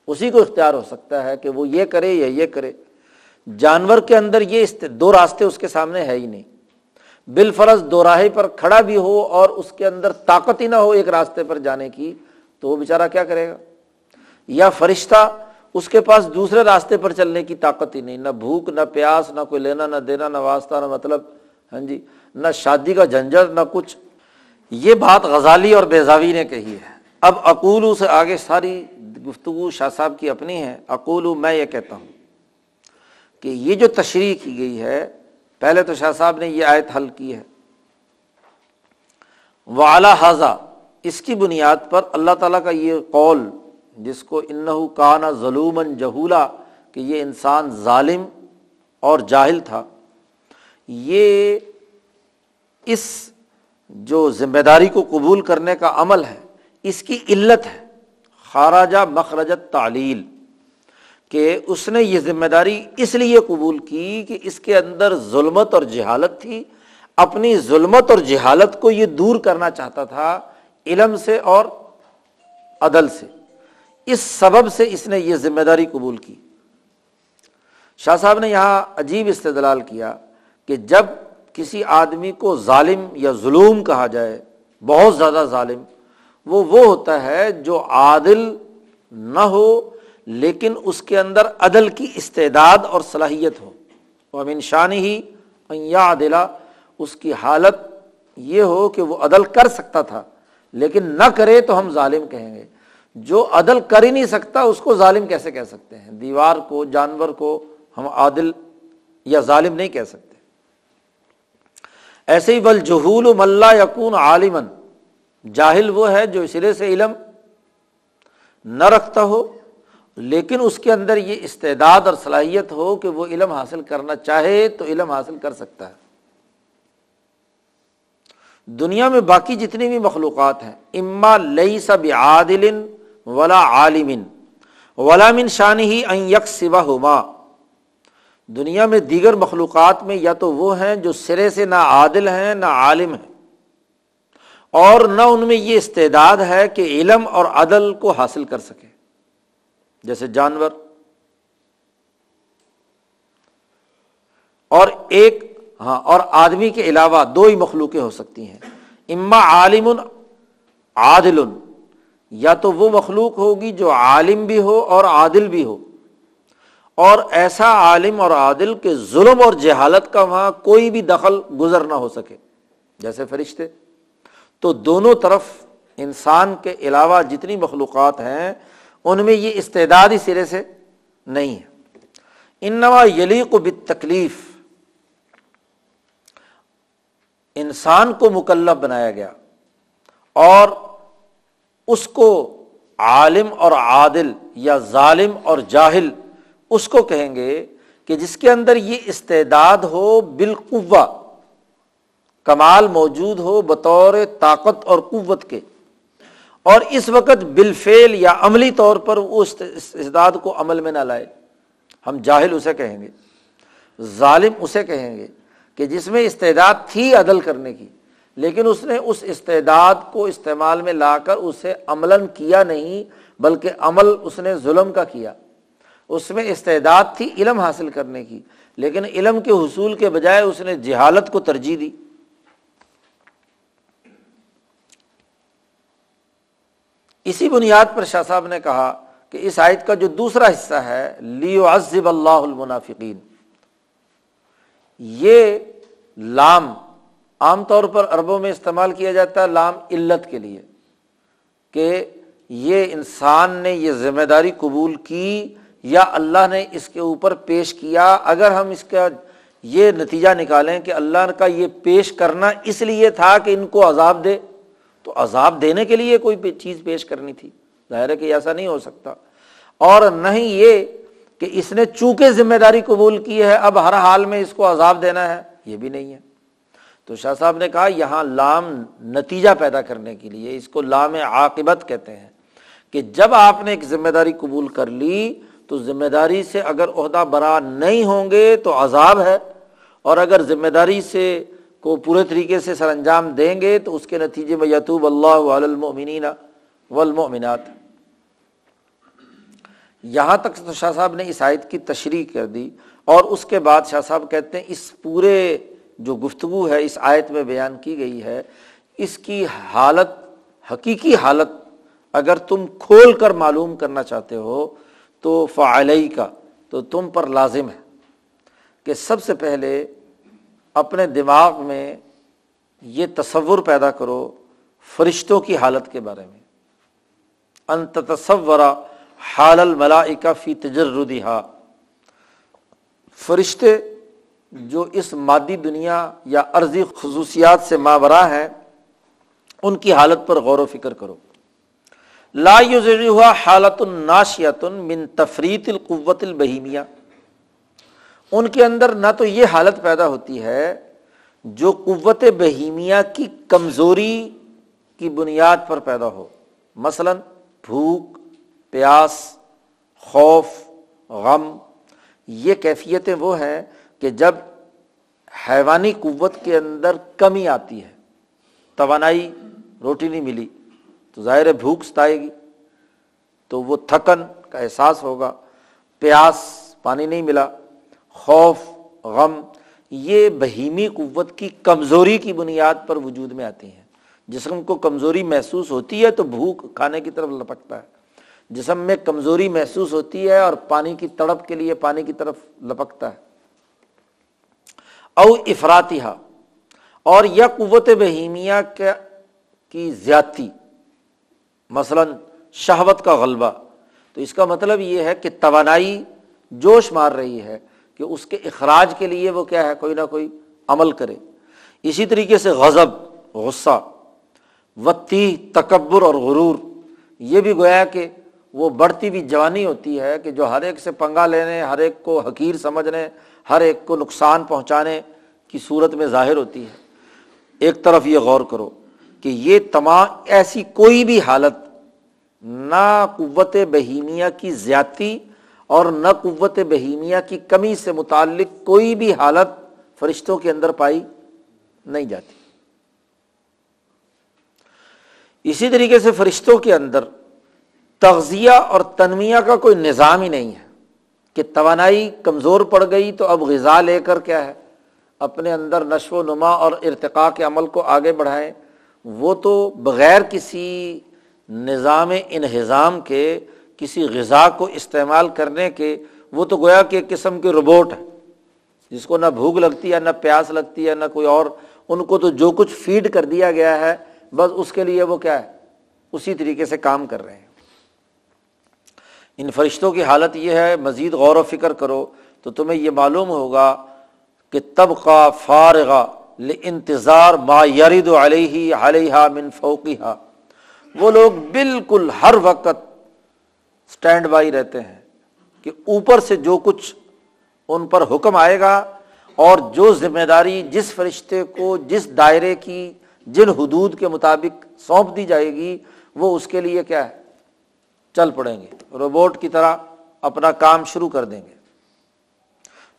اسی کو اختیار ہو سکتا ہے کہ وہ یہ کرے یا یہ کرے۔ جانور کے اندر یہ دو راستے اس کے سامنے ہے ہی نہیں۔ بال فرض دو راہے پر کھڑا بھی ہو اور اس کے اندر طاقت ہی نہ ہو ایک راستے پر جانے کی، تو وہ بیچارہ کیا کرے گا؟ یا فرشتہ اس کے پاس دوسرے راستے پر چلنے کی طاقت ہی نہیں، نہ بھوک، نہ پیاس، نہ کوئی لینا، نہ دینا، نہ واسطہ، نہ مطلب ہاں جی نہ شادی کا جھنجھٹ، نہ کچھ۔ یہ بات غزالی اور بیزاوی نے کہی ہے۔ اب اقولو سے آگے ساری گفتگو شاہ صاحب کی اپنی ہے۔ اقولو، میں یہ کہتا ہوں کہ یہ جو تشریح کی گئی ہے، پہلے تو شاہ صاحب نے یہ آیت حل کی ہے۔ وعلا حاضہ اس کی بنیاد پر اللہ تعالیٰ کا یہ قول، جس کو انہو کانا ظلومن جہولا کہ یہ اس جو ذمہ داری کو قبول کرنے کا عمل ہے، اس کی علت ہے۔ خاراجہ مخرجت تعلیل، کہ اس نے یہ ذمہ داری اس لیے قبول کی کہ اس کے اندر ظلمت اور جہالت تھی۔ اپنی ظلمت اور جہالت کو یہ دور کرنا چاہتا تھا، علم سے اور عدل سے۔ اس سبب سے اس نے یہ ذمہ داری قبول کی۔ شاہ صاحب نے یہاں عجیب استدلال کیا۔ کہ جب کسی آدمی کو ظالم یا ظلم کہا جائے، بہت زیادہ ظالم، وہ وہ ہوتا ہے جو عادل نہ ہو، لیکن اس کے اندر عدل کی استعداد اور صلاحیت ہو۔ وہ امن شان ہی یا عدلا اس کی حالت یہ ہو کہ وہ عدل کر سکتا تھا، لیکن نہ کرے تو ہم ظالم کہیں گے۔ جو عدل کر ہی نہیں سکتا، اس کو ظالم کیسے کہہ سکتے ہیں؟ دیوار کو، جانور کو ہم عادل یا ظالم نہیں کہہ سکتے۔ ایسے ہی بل جہول ملا یقون عالمن جاہل وہ ہے جو سرے سے علم نہ رکھتا ہو، لیکن اس کے اندر یہ استعداد اور صلاحیت ہو کہ وہ علم حاصل کرنا چاہے تو علم حاصل کر سکتا ہے۔ دنیا میں باقی جتنی بھی مخلوقات ہیں، اما لئی سب عادل ولا عالمن، ولا من شان ہی یک سوا دنیا میں دیگر مخلوقات میں یا تو وہ ہیں جو سرے سے نہ عادل ہیں، نہ عالم ہیں۔ اور نہ ان میں یہ استعداد ہے کہ علم اور عدل کو حاصل کر سکے۔ جیسے جانور۔ اور ایک ہاں اور آدمی کے علاوہ دو ہی مخلوقیں ہو سکتی ہیں۔ اما عالم عادل یا تو وہ مخلوق ہوگی جو عالم بھی ہو اور عادل بھی ہو۔ اور ایسا عالم اور عادل کے ظلم اور جہالت کا وہاں کوئی بھی دخل گزر نہ ہو سکے۔ جیسے فرشتے۔ تو دونوں طرف انسان کے علاوہ جتنی مخلوقات ہیں، ان میں یہ استعدادی سرے سے نہیں ہے۔ انوا یلی کو تکلیف انسان کو مکلب بنایا گیا۔ اور اس کو عالم اور عادل یا ظالم اور جاہل اس کو کہیں گے کہ جس کے اندر یہ استعداد ہو بالقوا کمال موجود ہو بطور طاقت اور قوت کے۔ اور اس وقت بالفعل یا عملی طور پر وہ استعداد کو عمل میں نہ لائے۔ ہم جاہل اسے کہیں گے، ظالم اسے کہیں گے کہ جس میں استعداد تھی عدل کرنے کی، لیکن اس نے اس استعداد کو استعمال میں لا کر اسے عمل کیا نہیں، بلکہ عمل اس نے ظلم کا کیا۔ اس میں استعداد تھی علم حاصل کرنے کی، لیکن علم کے حصول کے بجائے اس نے جہالت کو ترجیح دی۔ اسی بنیاد پر شاہ صاحب نے کہا کہ اس آیت کا جو دوسرا حصہ ہے لیو عزب اللہ المنافقین۔ یہ لام عام طور پر عربوں میں استعمال کیا جاتا ہے، لام علت کے لیے، کہ یہ انسان نے یہ ذمہ داری قبول کی یا اللہ نے اس کے اوپر پیش کیا، اگر ہم اس کا یہ نتیجہ نکالیں کہ اللہ کا یہ پیش کرنا اس لیے تھا کہ ان کو عذاب دے، تو عذاب دینے کے لیے کوئی چیز پیش کرنی تھی۔ ظاہر ہے کہ ایسا نہیں ہو سکتا۔ اور نہ ہی یہ کہ اس نے چونکہ ذمہ داری قبول کی ہے، اب ہر حال میں اس کو عذاب دینا ہے، یہ بھی نہیں ہے۔ تو شاہ صاحب نے کہا، یہاں لام نتیجہ پیدا کرنے کے لیے اس کو لام عاقبت کہتے ہیں کہ جب آپ نے ایک ذمہ داری قبول کر لی تو ذمہ داری سے اگر عہدہ برا نہیں ہوں گے تو عذاب ہے۔ اور اگر ذمہ داری سے کو پورے طریقے سے سر انجام دیں گے تو اس کے نتیجے میں یتوب اللہ المؤمنین والمؤمنات۔ یہاں تک تو شاہ صاحب نے اس آیت کی تشریح کر دی۔ اور اس کے بعد شاہ صاحب کہتے ہیں اس پورے جو گفتگو ہے، اس آیت میں بیان کی گئی ہے، اس کی حالت، حقیقی حالت اگر تم کھول کر معلوم کرنا چاہتے ہو تو فعلی کا تو تم پر لازم ہے کہ سب سے پہلے اپنے دماغ میں یہ تصور پیدا کرو فرشتوں کی حالت کے بارے میں۔ انت تصورہ حال الملائکہ فی تجردہا۔ فرشتے جو اس مادی دنیا یا عرضی خصوصیات سے ماورا ہیں، ان کی حالت پر غور و فکر کرو۔ لا ہوا حالت الناشیت من تفریت القوت البہیمیا ان کے اندر نہ تو یہ حالت پیدا ہوتی ہے جو قوت بہیمیا کی کمزوری کی بنیاد پر پیدا ہو۔ مثلاً بھوک، پیاس، خوف، غم، یہ کیفیتیں وہ ہیں کہ جب حیوانی قوت کے اندر کمی آتی ہے، توانائی روٹی نہیں ملی تو ظاہر بھوک ستائے گی۔ تو وہ تھکن کا احساس ہوگا۔ پیاس، پانی نہیں ملا۔ خوف، غم، یہ بہیمی قوت کی کمزوری کی بنیاد پر وجود میں آتی ہیں۔ جسم کو کمزوری محسوس ہوتی ہے تو بھوک کھانے کی طرف لپکتا ہے۔ جسم میں کمزوری محسوس ہوتی ہے اور پانی کی تڑپ کے لیے پانی کی طرف لپکتا ہے۔ او افراتیہ اور یا قوت بہیمیا کی زیادتی۔ مثلاً شہوت کا غلبہ، تو اس کا مطلب یہ ہے کہ توانائی جوش مار رہی ہے کہ اس کے اخراج کے لیے وہ کیا ہے، کوئی نہ کوئی عمل کرے۔ اسی طریقے سے غضب، غصہ، وتی، تکبر اور غرور، یہ بھی گویا کہ وہ بڑھتی ہوئی جوانی ہوتی ہے کہ جو ہر ایک سے پنگا لینے، ہر ایک کو حقیر سمجھنے، ہر ایک کو نقصان پہنچانے کی صورت میں ظاہر ہوتی ہے۔ ایک طرف یہ غور کرو کہ یہ تمام ایسی کوئی بھی حالت نہ قوت بہیمیا کی زیادتی اور نہ قوت بہیمیا کی کمی سے متعلق کوئی بھی حالت فرشتوں کے اندر پائی نہیں جاتی۔ اسی طریقے سے فرشتوں کے اندر تغذیہ اور تنمیہ کا کوئی نظام ہی نہیں ہے کہ توانائی کمزور پڑ گئی تو اب غذا لے کر کیا ہے؟ اپنے اندر نشو و نما اور ارتقاء کے عمل کو آگے بڑھائیں۔ وہ تو بغیر کسی نظام انہضام کے، کسی غذا کو استعمال کرنے کے، وہ تو گویا کہ ایک قسم کے روبوٹ ہے جس کو نہ بھوک لگتی ہے، نہ پیاس لگتی ہے، نہ کوئی اور، ان کو تو جو کچھ فیڈ کر دیا گیا ہے، بس اس کے لیے وہ کیا ہے؟ اسی طریقے سے کام کر رہے ہیں۔ ان فرشتوں کی حالت یہ ہے، مزید غور و فکر کرو تو تمہیں یہ معلوم ہوگا کہ طبقہ فارغہ انتظار ما یرد علیہ علیہ من فوقیہ وہ لوگ بالکل ہر وقت اسٹینڈ بائی رہتے ہیں کہ اوپر سے جو کچھ ان پر حکم آئے گا اور جو ذمہ داری جس فرشتے کو، جس دائرے کی، جن حدود کے مطابق سونپ دی جائے گی، وہ اس کے لیے کیا ہے؟ چل پڑیں گے۔ روبوٹ کی طرح اپنا کام شروع کر دیں گے۔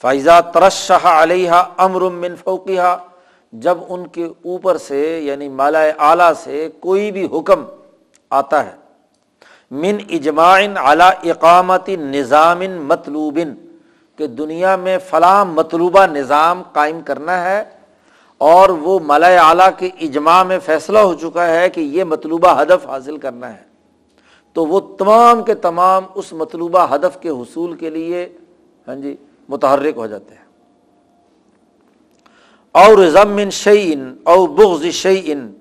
فائزہ ترشہ علیہ امر من فوقیہ جب ان کے اوپر سے یعنی مالا اعلیٰ سے کوئی بھی حکم آتا ہے، من اجماعن اعلی اقامت نظام مطلوب، کہ دنیا میں فلاں مطلوبہ نظام قائم کرنا ہے اور وہ مالا اعلیٰ کے اجماع میں فیصلہ ہو چکا ہے کہ یہ مطلوبہ ہدف حاصل کرنا ہے۔ تو وہ تمام کے تمام اس مطلوبہ ہدف کے حصول کے لیے ہاں جی متحرک ہو جاتے ہیں۔ اور ضمن شعین اور بغض شعین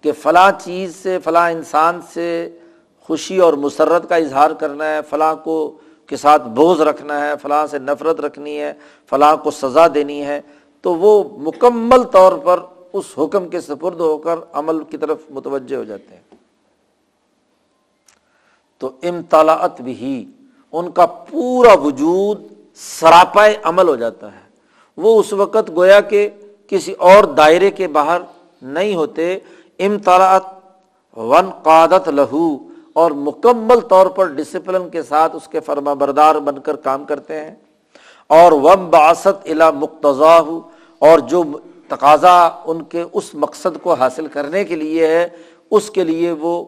کہ فلاں چیز سے، فلاں انسان سے خوشی اور مسرت کا اظہار کرنا ہے، فلاں کو کے ساتھ بوجھ رکھنا ہے، فلاں سے نفرت رکھنی ہے، فلاں کو سزا دینی ہے، تو وہ مکمل طور پر اس حکم کے سپرد ہو کر عمل کی طرف متوجہ ہو جاتے ہیں۔ تو امتلاط بھی ان کا پورا وجود سراپائے عمل ہو جاتا ہے۔ وہ اس وقت گویا کہ کسی اور دائرے کے باہر نہیں ہوتے امتلاط ون قادت لہو، اور مکمل طور پر ڈسپلن کے ساتھ اس کے فرما بردار بن کر کام کرتے ہیں۔ اور وم باست الا مقتضا اور جو تقاضا ان کے اس مقصد کو حاصل کرنے کے لیے ہے، اس کے لیے وہ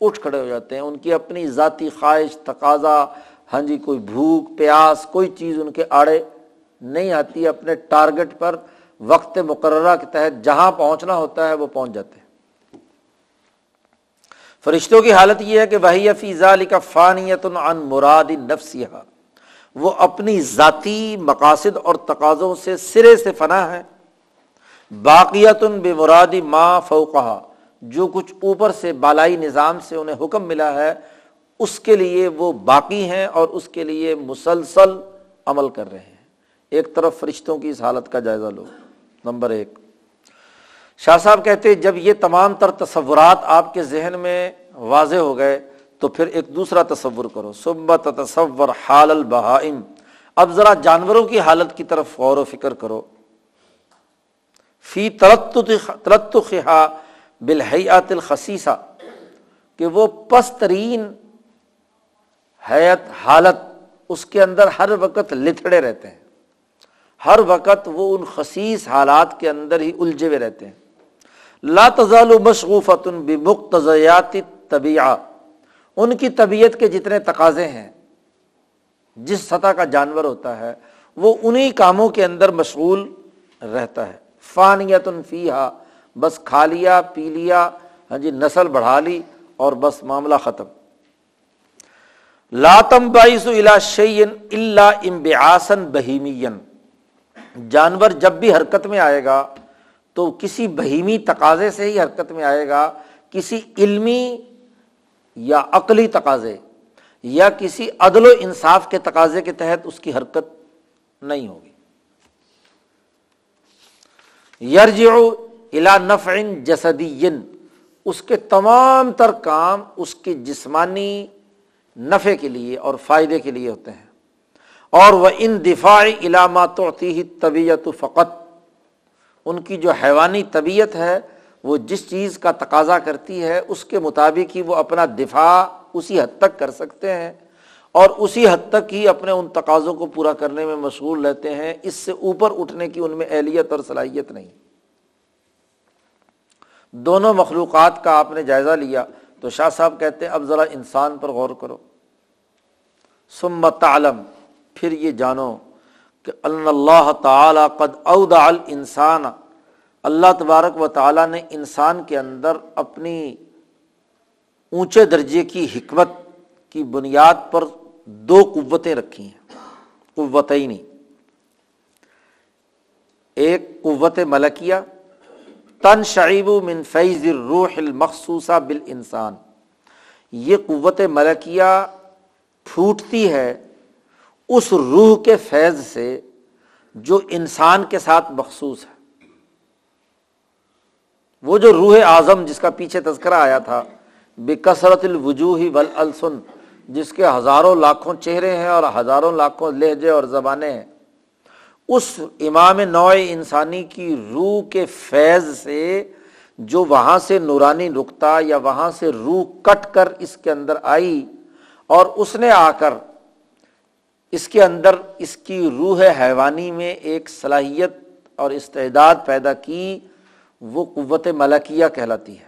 اٹھ کھڑے ہو جاتے ہیں۔ ان کی اپنی ذاتی خواہش، تقاضا ہاں جی کوئی بھوک، پیاس، کوئی چیز ان کے آڑے نہیں آتی، اپنے ٹارگٹ پر وقت مقررہ کے تحت جہاں پہنچنا ہوتا ہے وہ پہنچ جاتے ہیں۔ فرشتوں کی حالت یہ ہے کہ وہی فیضا علی کا فانیت عن مراد نفسیہ وہ اپنی ذاتی مقاصد اور تقاضوں سے سرے سے فنا ہے۔ باقیت بے مرادی ماں فوقہ جو کچھ اوپر سے بالائی نظام سے انہیں حکم ملا ہے، اس کے لیے وہ باقی ہیں اور اس کے لیے مسلسل عمل کر رہے ہیں۔ ایک طرف فرشتوں کی اس حالت کا جائزہ لو۔ نمبر ایک۔ شاہ صاحب کہتے جب یہ تمام تر تصورات آپ کے ذہن میں واضح ہو گئے تو پھر ایک دوسرا تصور کرو۔ سبت تصور حال البہائم اب ذرا جانوروں کی حالت کی طرف غور و فکر کرو۔ فی ترت خا بالحیات الخصیصہ کہ وہ پسترین حیت حالت اس کے اندر ہر وقت لتڑے رہتے ہیں۔ ہر وقت وہ ان خصیص حالات کے اندر ہی الجھے ہوئے رہتے ہیں۔ لا تزال مشغوفت بمقتضیات طبیعہ ان کی طبیعت کے جتنے تقاضے ہیں، جس سطح کا جانور ہوتا ہے، وہ انہیں کاموں کے اندر مشغول رہتا ہے۔ فانیت فیحا بس کھا لیا، پی لیا ہاں جی نسل بڑھا لی اور بس معاملہ ختم۔ لاتم باعث الا شعین اللہ امبیاسن بہیمین جانور جب بھی حرکت میں آئے گا تو کسی بہیمی تقاضے سے ہی حرکت میں آئے گا، کسی علمی یا عقلی تقاضے یا کسی عدل و انصاف کے تقاضے کے تحت اس کی حرکت نہیں ہوگی۔ یرج الا نفعن جسدی اس کے تمام تر کام اس کے جسمانی نفع کے لیے اور فائدے کے لیے ہوتے ہیں۔ اور وہ ان دفاعی علامات ہی طبیعت فقط۔ ان کی جو حیوانی طبیعت ہے، وہ جس چیز کا تقاضا کرتی ہے، اس کے مطابق ہی وہ اپنا دفاع اسی حد تک کر سکتے ہیں اور اسی حد تک ہی اپنے ان تقاضوں کو پورا کرنے میں مشغول رہتے ہیں۔ اس سے اوپر اٹھنے کی ان میں اہلیت اور صلاحیت نہیں۔ دونوں مخلوقات کا آپ نے جائزہ لیا تو شاہ صاحب کہتے ہیں، اب ذرا انسان پر غور کرو۔ سمت عالم پھر یہ جانو کہ اللہ تعالی قد ادا الانسان۔ اللہ تبارک و تعالیٰ نے انسان کے اندر اپنی اونچے درجے کی حکمت کی بنیاد پر دو قوتیں رکھی ہیں۔ قوتیں نہیں ایک قوت ملکیہ تن شعیب من فیض روح المخصوصہ بال انسان یہ قوت ملکیہ پھوٹتی ہے اس روح کے فیض سے جو انسان کے ساتھ مخصوص ہے۔ وہ جو روح اعظم جس کا پیچھے تذکرہ آیا تھا بے کثرت الوجوہ والالسن، جس کے ہزاروں لاکھوں چہرے ہیں اور ہزاروں لاکھوں لہجے اور زبانیں ہیں، اس امام نوع انسانی کی روح کے فیض سے جو وہاں سے نورانی رکتا یا وہاں سے روح کٹ کر اس کے اندر آئی اور اس نے آ کر اس کے اندر اس کی روح حیوانی میں ایک صلاحیت اور استعداد پیدا کی، وہ قوت ملکیہ کہلاتی ہے۔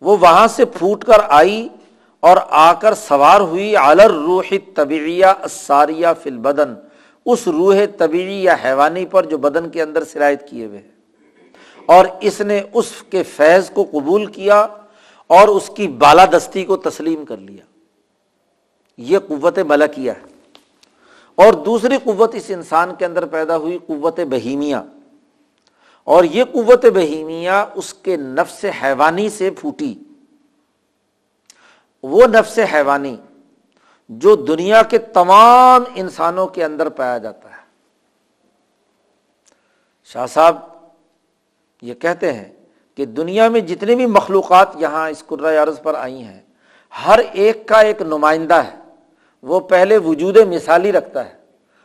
وہ وہاں سے پھوٹ کر آئی اور آ کر سوار ہوئی الر روح طبیعیہ اساریہ فل بدن اس روح طبیعی یا حیوانی پر جو بدن کے اندر سرایت کیے ہوئے اور اس نے اس کے فیض کو قبول کیا اور اس کی بالادستی کو تسلیم کر لیا۔ یہ قوت ملکیہ ہے۔ اور دوسری قوت اس انسان کے اندر پیدا ہوئی، قوت بہیمیا اور یہ قوت بہیمیا اس کے نفس حیوانی سے پھوٹی۔ وہ نفس حیوانی جو دنیا کے تمام انسانوں کے اندر پایا جاتا ہے۔ شاہ صاحب یہ کہتے ہیں کہ دنیا میں جتنی بھی مخلوقات یہاں اس عرض پر آئی ہیں، ہر ایک کا ایک نمائندہ ہے۔ وہ پہلے وجود مثالی رکھتا ہے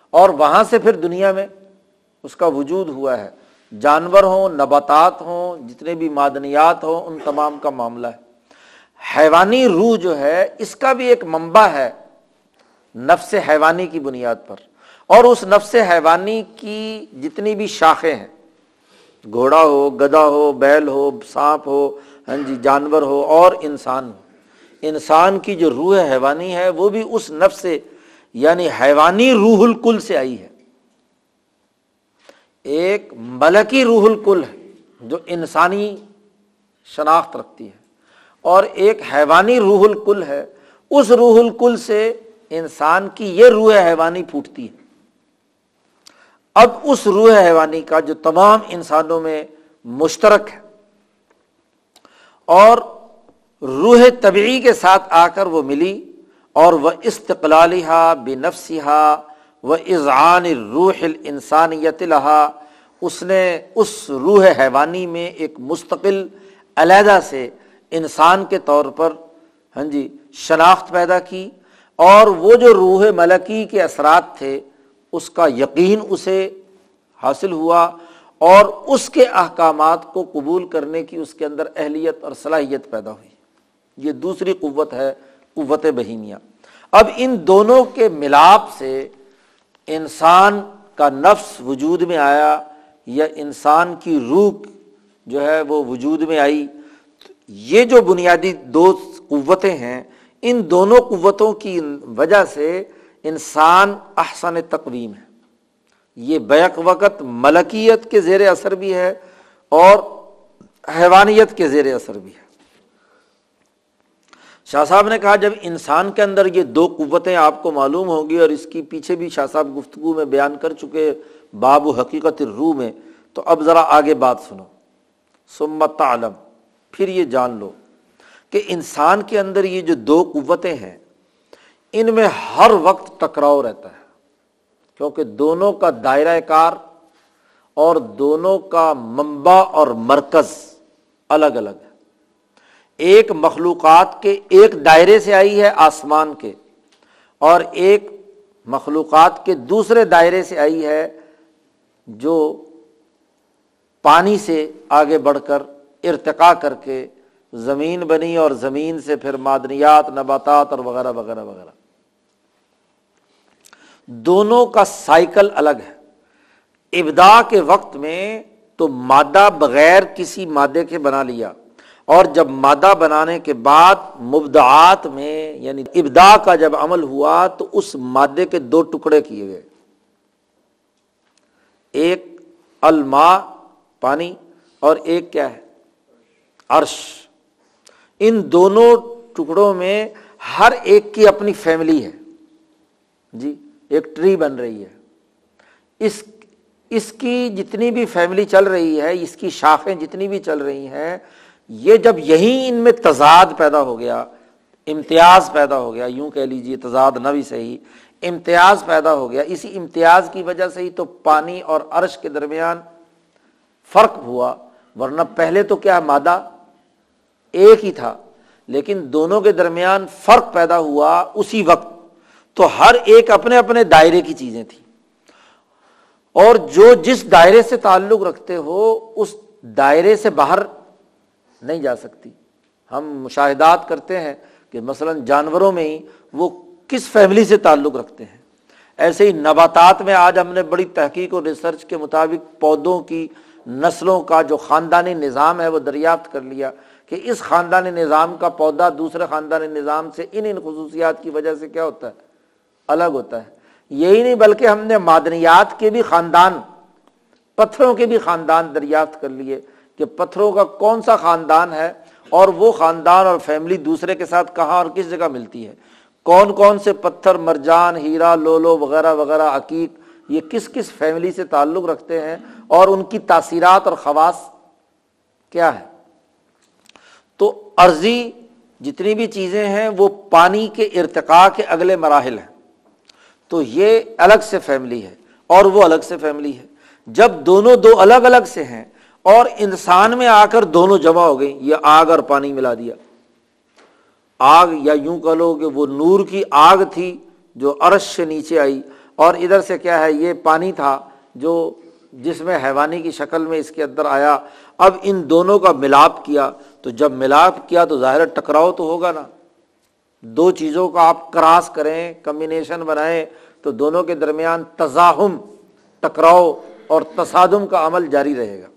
اور وہاں سے پھر دنیا میں اس کا وجود ہوا ہے۔ جانور ہوں، نباتات ہوں، جتنے بھی معدنیات ہوں، ان تمام کا معاملہ ہے۔ حیوانی روح جو ہے، اس کا بھی ایک منبع ہے نفس حیوانی کی بنیاد پر۔ اور اس نفس حیوانی کی جتنی بھی شاخیں ہیں، گھوڑا ہو گدا ہو، بیل ہو، سانپ ہو ہاں جی جانور ہو، اور انسان ہو۔ انسان کی جو روح حیوانی ہے وہ بھی اس نفس سے یعنی حیوانی روح الکل سے آئی ہے۔ ایک ملکی روح الکل ہے جو انسانی شناخت رکھتی ہے۔ اور ایک حیوانی روح الکل ہے، اس روح الکل سے انسان کی یہ روح حیوانی پھوٹتی ہے۔ اب اس روح حیوانی کا جو تمام انسانوں میں مشترک ہے۔ اور روح طبعی کے ساتھ آ کر وہ ملی اور وہ استقلالیہ بے نفسیہ و اذعان روح انسانیت لہا، اس نے اس روح حیوانی میں ایک مستقل، علیحدہ سے انسان کے طور پر ہاں جی شناخت پیدا کی اور وہ جو روح ملکی کے اثرات تھے، اس کا یقین اسے حاصل ہوا اور اس کے احکامات کو قبول کرنے کی اس کے اندر اہلیت اور صلاحیت پیدا ہوئی۔ یہ دوسری قوت ہے، قوت بہیمیا اب ان دونوں کے ملاپ سے انسان کا نفس وجود میں آیا یا انسان کی روح جو ہے وہ وجود میں آئی۔ یہ جو بنیادی دو قوتیں ہیں، ان دونوں قوتوں کی وجہ سے انسان احسن تقویم ہے۔ یہ بیک وقت ملکیت کے زیر اثر بھی ہے اور حیوانیت کے زیر اثر بھی ہے۔ شاہ صاحب نے کہا جب انسان کے اندر یہ دو قوتیں آپ کو معلوم ہوں گی اور اس کی پیچھے بھی شاہ صاحب گفتگو میں بیان کر چکے باب و حقیقت روح میں، تو اب ذرا آگے بات سنو۔ سمت عالم پھر یہ جان لو کہ انسان کے اندر یہ جو دو قوتیں ہیں، ان میں ہر وقت ٹکراؤ رہتا ہے۔ کیونکہ دونوں کا دائرہ کار اور دونوں کا منبع اور مرکز الگ الگ ہے۔ ایک مخلوقات کے ایک دائرے سے آئی ہے آسمان کے، اور ایک مخلوقات کے دوسرے دائرے سے آئی ہے جو پانی سے آگے بڑھ کر ارتقا کر کے زمین بنی اور زمین سے پھر معدنیات، نباتات اور وغیرہ وغیرہ وغیرہ۔ دونوں کا سائیکل الگ ہے۔ ابدا کے وقت میں تو مادہ بغیر کسی مادے کے بنا لیا۔ اور جب مادہ بنانے کے بعد مبدعات میں یعنی ابدا کا جب عمل ہوا تو اس مادے کے دو ٹکڑے کیے گئے۔ ایک الما پانی، اور ایک کیا ہے؟ عرش۔ ان دونوں ٹکڑوں میں ہر ایک کی اپنی فیملی ہے۔ جی ایک ٹری بن رہی ہے۔ اس اس کی جتنی بھی فیملی چل رہی ہے، اس کی شاخیں جتنی بھی چل رہی ہیں یہ جب یہی ان میں تضاد پیدا ہو گیا، امتیاز پیدا ہو گیا، یوں کہہ لیجیے تضاد نہ بھی صحیح، امتیاز پیدا ہو گیا، اسی امتیاز کی وجہ سے ہی تو پانی اور عرش کے درمیان فرق ہوا، ورنہ پہلے تو کیا مادہ ایک ہی تھا، لیکن دونوں کے درمیان فرق پیدا ہوا اسی وقت۔ تو ہر ایک اپنے اپنے دائرے کی چیزیں تھیں۔ اور جو جس دائرے سے تعلق رکھتے ہو، اس دائرے سے باہر نہیں جا سکتی۔ ہم مشاہدات کرتے ہیں کہ مثلاً جانوروں میں ہی وہ کس فیملی سے تعلق رکھتے ہیں۔ ایسے ہی نباتات میں آج ہم نے بڑی تحقیق اور ریسرچ کے مطابق پودوں کی نسلوں کا جو خاندانی نظام ہے وہ دریافت کر لیا کہ اس خاندانی نظام کا پودا دوسرے خاندانی نظام سے ان ان خصوصیات کی وجہ سے کیا ہوتا ہے؟ الگ ہوتا ہے۔ یہی نہیں بلکہ ہم نے معدنیات کے بھی خاندان، پتھروں کے بھی خاندان دریافت کر لیے۔ کہ پتھروں کا کون سا خاندان ہے اور وہ خاندان اور فیملی دوسرے کے ساتھ کہاں اور کس جگہ ملتی ہے؟ کون کون سے پتھر، مرجان، ہیرا، لولو وغیرہ وغیرہ، عقیق، یہ کس کس فیملی سے تعلق رکھتے ہیں اور ان کی تاثیرات اور خواص کیا ہے تو عرضی جتنی بھی چیزیں ہیں وہ پانی کے ارتقاء کے اگلے مراحل ہیں۔ تو یہ الگ سے فیملی ہے اور وہ الگ سے فیملی ہے۔ جب دونوں دو الگ الگ سے ہیں اور انسان میں آ کر دونوں جمع ہو گئی یہ آگ اور پانی ملا دیا۔ آگ یا یوں کہ لو کہ وہ نور کی آگ تھی جو عرش سے نیچے آئی۔ اور ادھر سے کیا ہے، یہ پانی تھا جو جس میں حیوانی کی شکل میں اس کے اندر آیا۔ اب ان دونوں کا ملاپ کیا، تو جب ملاپ کیا تو ظاہر ٹکراؤ تو ہوگا نا۔ دو چیزوں کا آپ کراس کریں، کمبینیشن بنائیں، تو دونوں کے درمیان تزاہم ٹکراؤ اور تصادم کا عمل جاری رہے گا۔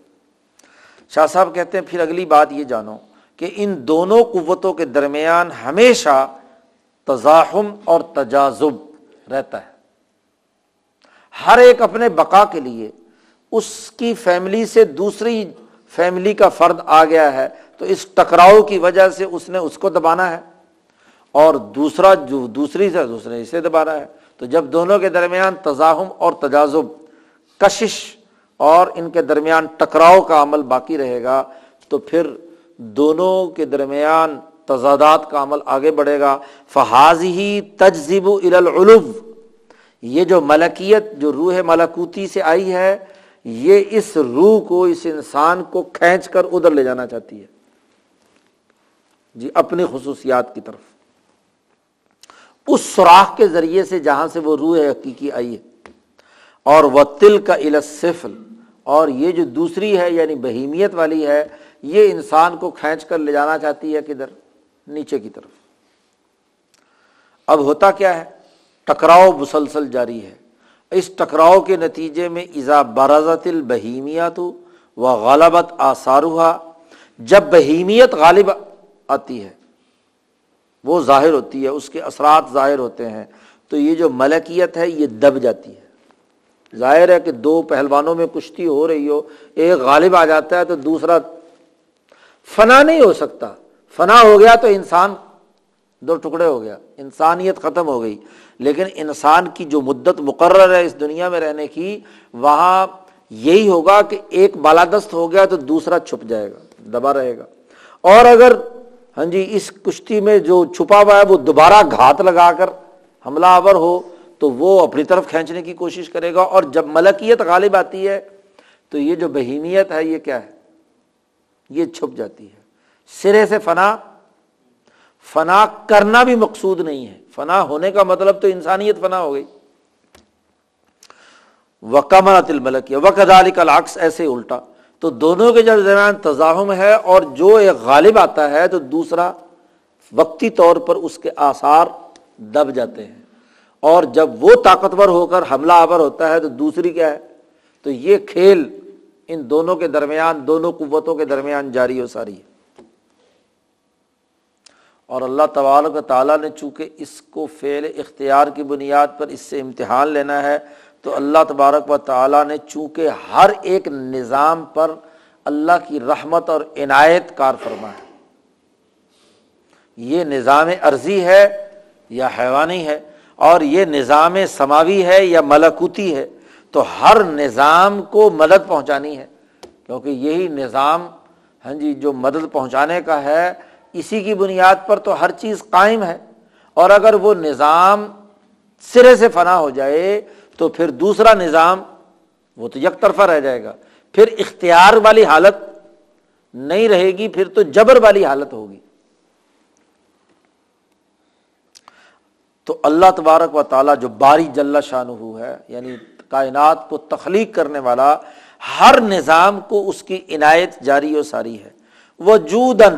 شاہ صاحب کہتے ہیں، پھر اگلی بات یہ جانو کہ ان دونوں قوتوں کے درمیان ہمیشہ تزاہم اور تجازب رہتا ہے۔ ہر ایک اپنے بقا کے لیے اس کی فیملی سے دوسری فیملی کا فرد آ گیا ہے تو اس ٹکراؤ کی وجہ سے اس نے اس کو دبانا ہے اور دوسرا جو دوسری سے دوسرے اسے دبانا ہے۔ تو جب دونوں کے درمیان تزاہم اور تجازب کشش اور ان کے درمیان ٹکراؤ کا عمل باقی رہے گا، تو پھر دونوں کے درمیان تضادات کا عمل آگے بڑھے گا۔ فحاظ ہی تجزیب العلو۔ یہ جو ملکیت، جو روح ملکوتی سے آئی ہے، یہ اس روح کو، اس انسان کو کھینچ کر ادھر لے جانا چاہتی ہے۔ جی اپنی خصوصیات کی طرف۔ اس سوراخ کے ذریعے سے جہاں سے وہ روح حقیقی آئی ہے۔ اور وہ تل کا السفل۔ اور یہ جو دوسری ہے یعنی بہیمیت والی ہے، یہ انسان کو کھینچ کر لے جانا چاہتی ہے کدھر؟ نیچے کی طرف۔ اب ہوتا کیا ہے؟ ٹکراؤ مسلسل جاری ہے۔ اس ٹکراؤ کے نتیجے میں ایزا برزت البہیمیت و غالبت آسارہ جب بہیمیت غالب آتی ہے، وہ ظاہر ہوتی ہے، اس کے اثرات ظاہر ہوتے ہیں، تو یہ جو ملکیت ہے، یہ دب جاتی ہے۔ ظاہر ہے کہ دو پہلوانوں میں کشتی ہو رہی ہو، ایک غالب آ جاتا ہے تو دوسرا فنا نہیں ہو سکتا۔ فنا ہو گیا تو انسان دو ٹکڑے ہو گیا، انسانیت ختم ہو گئی۔ لیکن انسان کی جو مدت مقرر ہے اس دنیا میں رہنے کی، وہاں یہی ہوگا کہ ایک بالادست ہو گیا تو دوسرا چھپ جائے گا، دبا رہے گا۔ اور اگر ہاں جی اس کشتی میں جو چھپا ہوا ہے وہ دوبارہ گھات لگا کر حملہ آور ہو تو وہ اپنی طرف کھینچنے کی کوشش کرے گا اور جب ملکیت غالب آتی ہے تو یہ جو بہیمیت ہے یہ کیا ہے؟ یہ چھپ جاتی ہے۔ سرے سے فنا فنا کرنا بھی مقصود نہیں ہے۔ فنا ہونے کا مطلب تو انسانیت فنا ہو گئی۔ وکمرت الملک وقت علی کا لاکس ایسے الٹا۔ تو دونوں کے جب درمیان تزاہم ہے اور جو ایک غالب آتا ہے تو دوسرا وقتی طور پر اس کے آثار دب جاتے ہیں۔ اور جب وہ طاقتور ہو کر حملہ آور ہوتا ہے تو دوسری کیا ہے؟ تو یہ کھیل ان دونوں کے درمیان، دونوں قوتوں کے درمیان جاری و ساری ہے۔ اور اللہ تبارک تعالیٰ نے چونکہ اس کو فعل اختیار کی بنیاد پر اس سے امتحان لینا ہے، تو اللہ تبارک و تعالیٰ نے چونکہ ہر ایک نظام پر اللہ کی رحمت اور عنایت کار فرما ہے یہ نظام عرضی ہے یا حیوانی ہے؟ اور یہ نظام سماوی ہے یا ملکوتی ہے، تو ہر نظام کو مدد پہنچانی ہے۔ کیونکہ یہی نظام ہاں جی جو مدد پہنچانے کا ہے، اسی کی بنیاد پر تو ہر چیز قائم ہے۔ اور اگر وہ نظام سرے سے فنا ہو جائے، تو پھر دوسرا نظام، وہ تو یک طرفہ رہ جائے گا۔ پھر اختیار والی حالت نہیں رہے گی، پھر تو جبر والی حالت ہوگی۔ تو اللہ تبارک و تعالیٰ جو باری جل شان ہے یعنی کائنات کو تخلیق کرنے والا ہر نظام کو اس کی عنایت جاری و ساری ہے۔ وہ جودن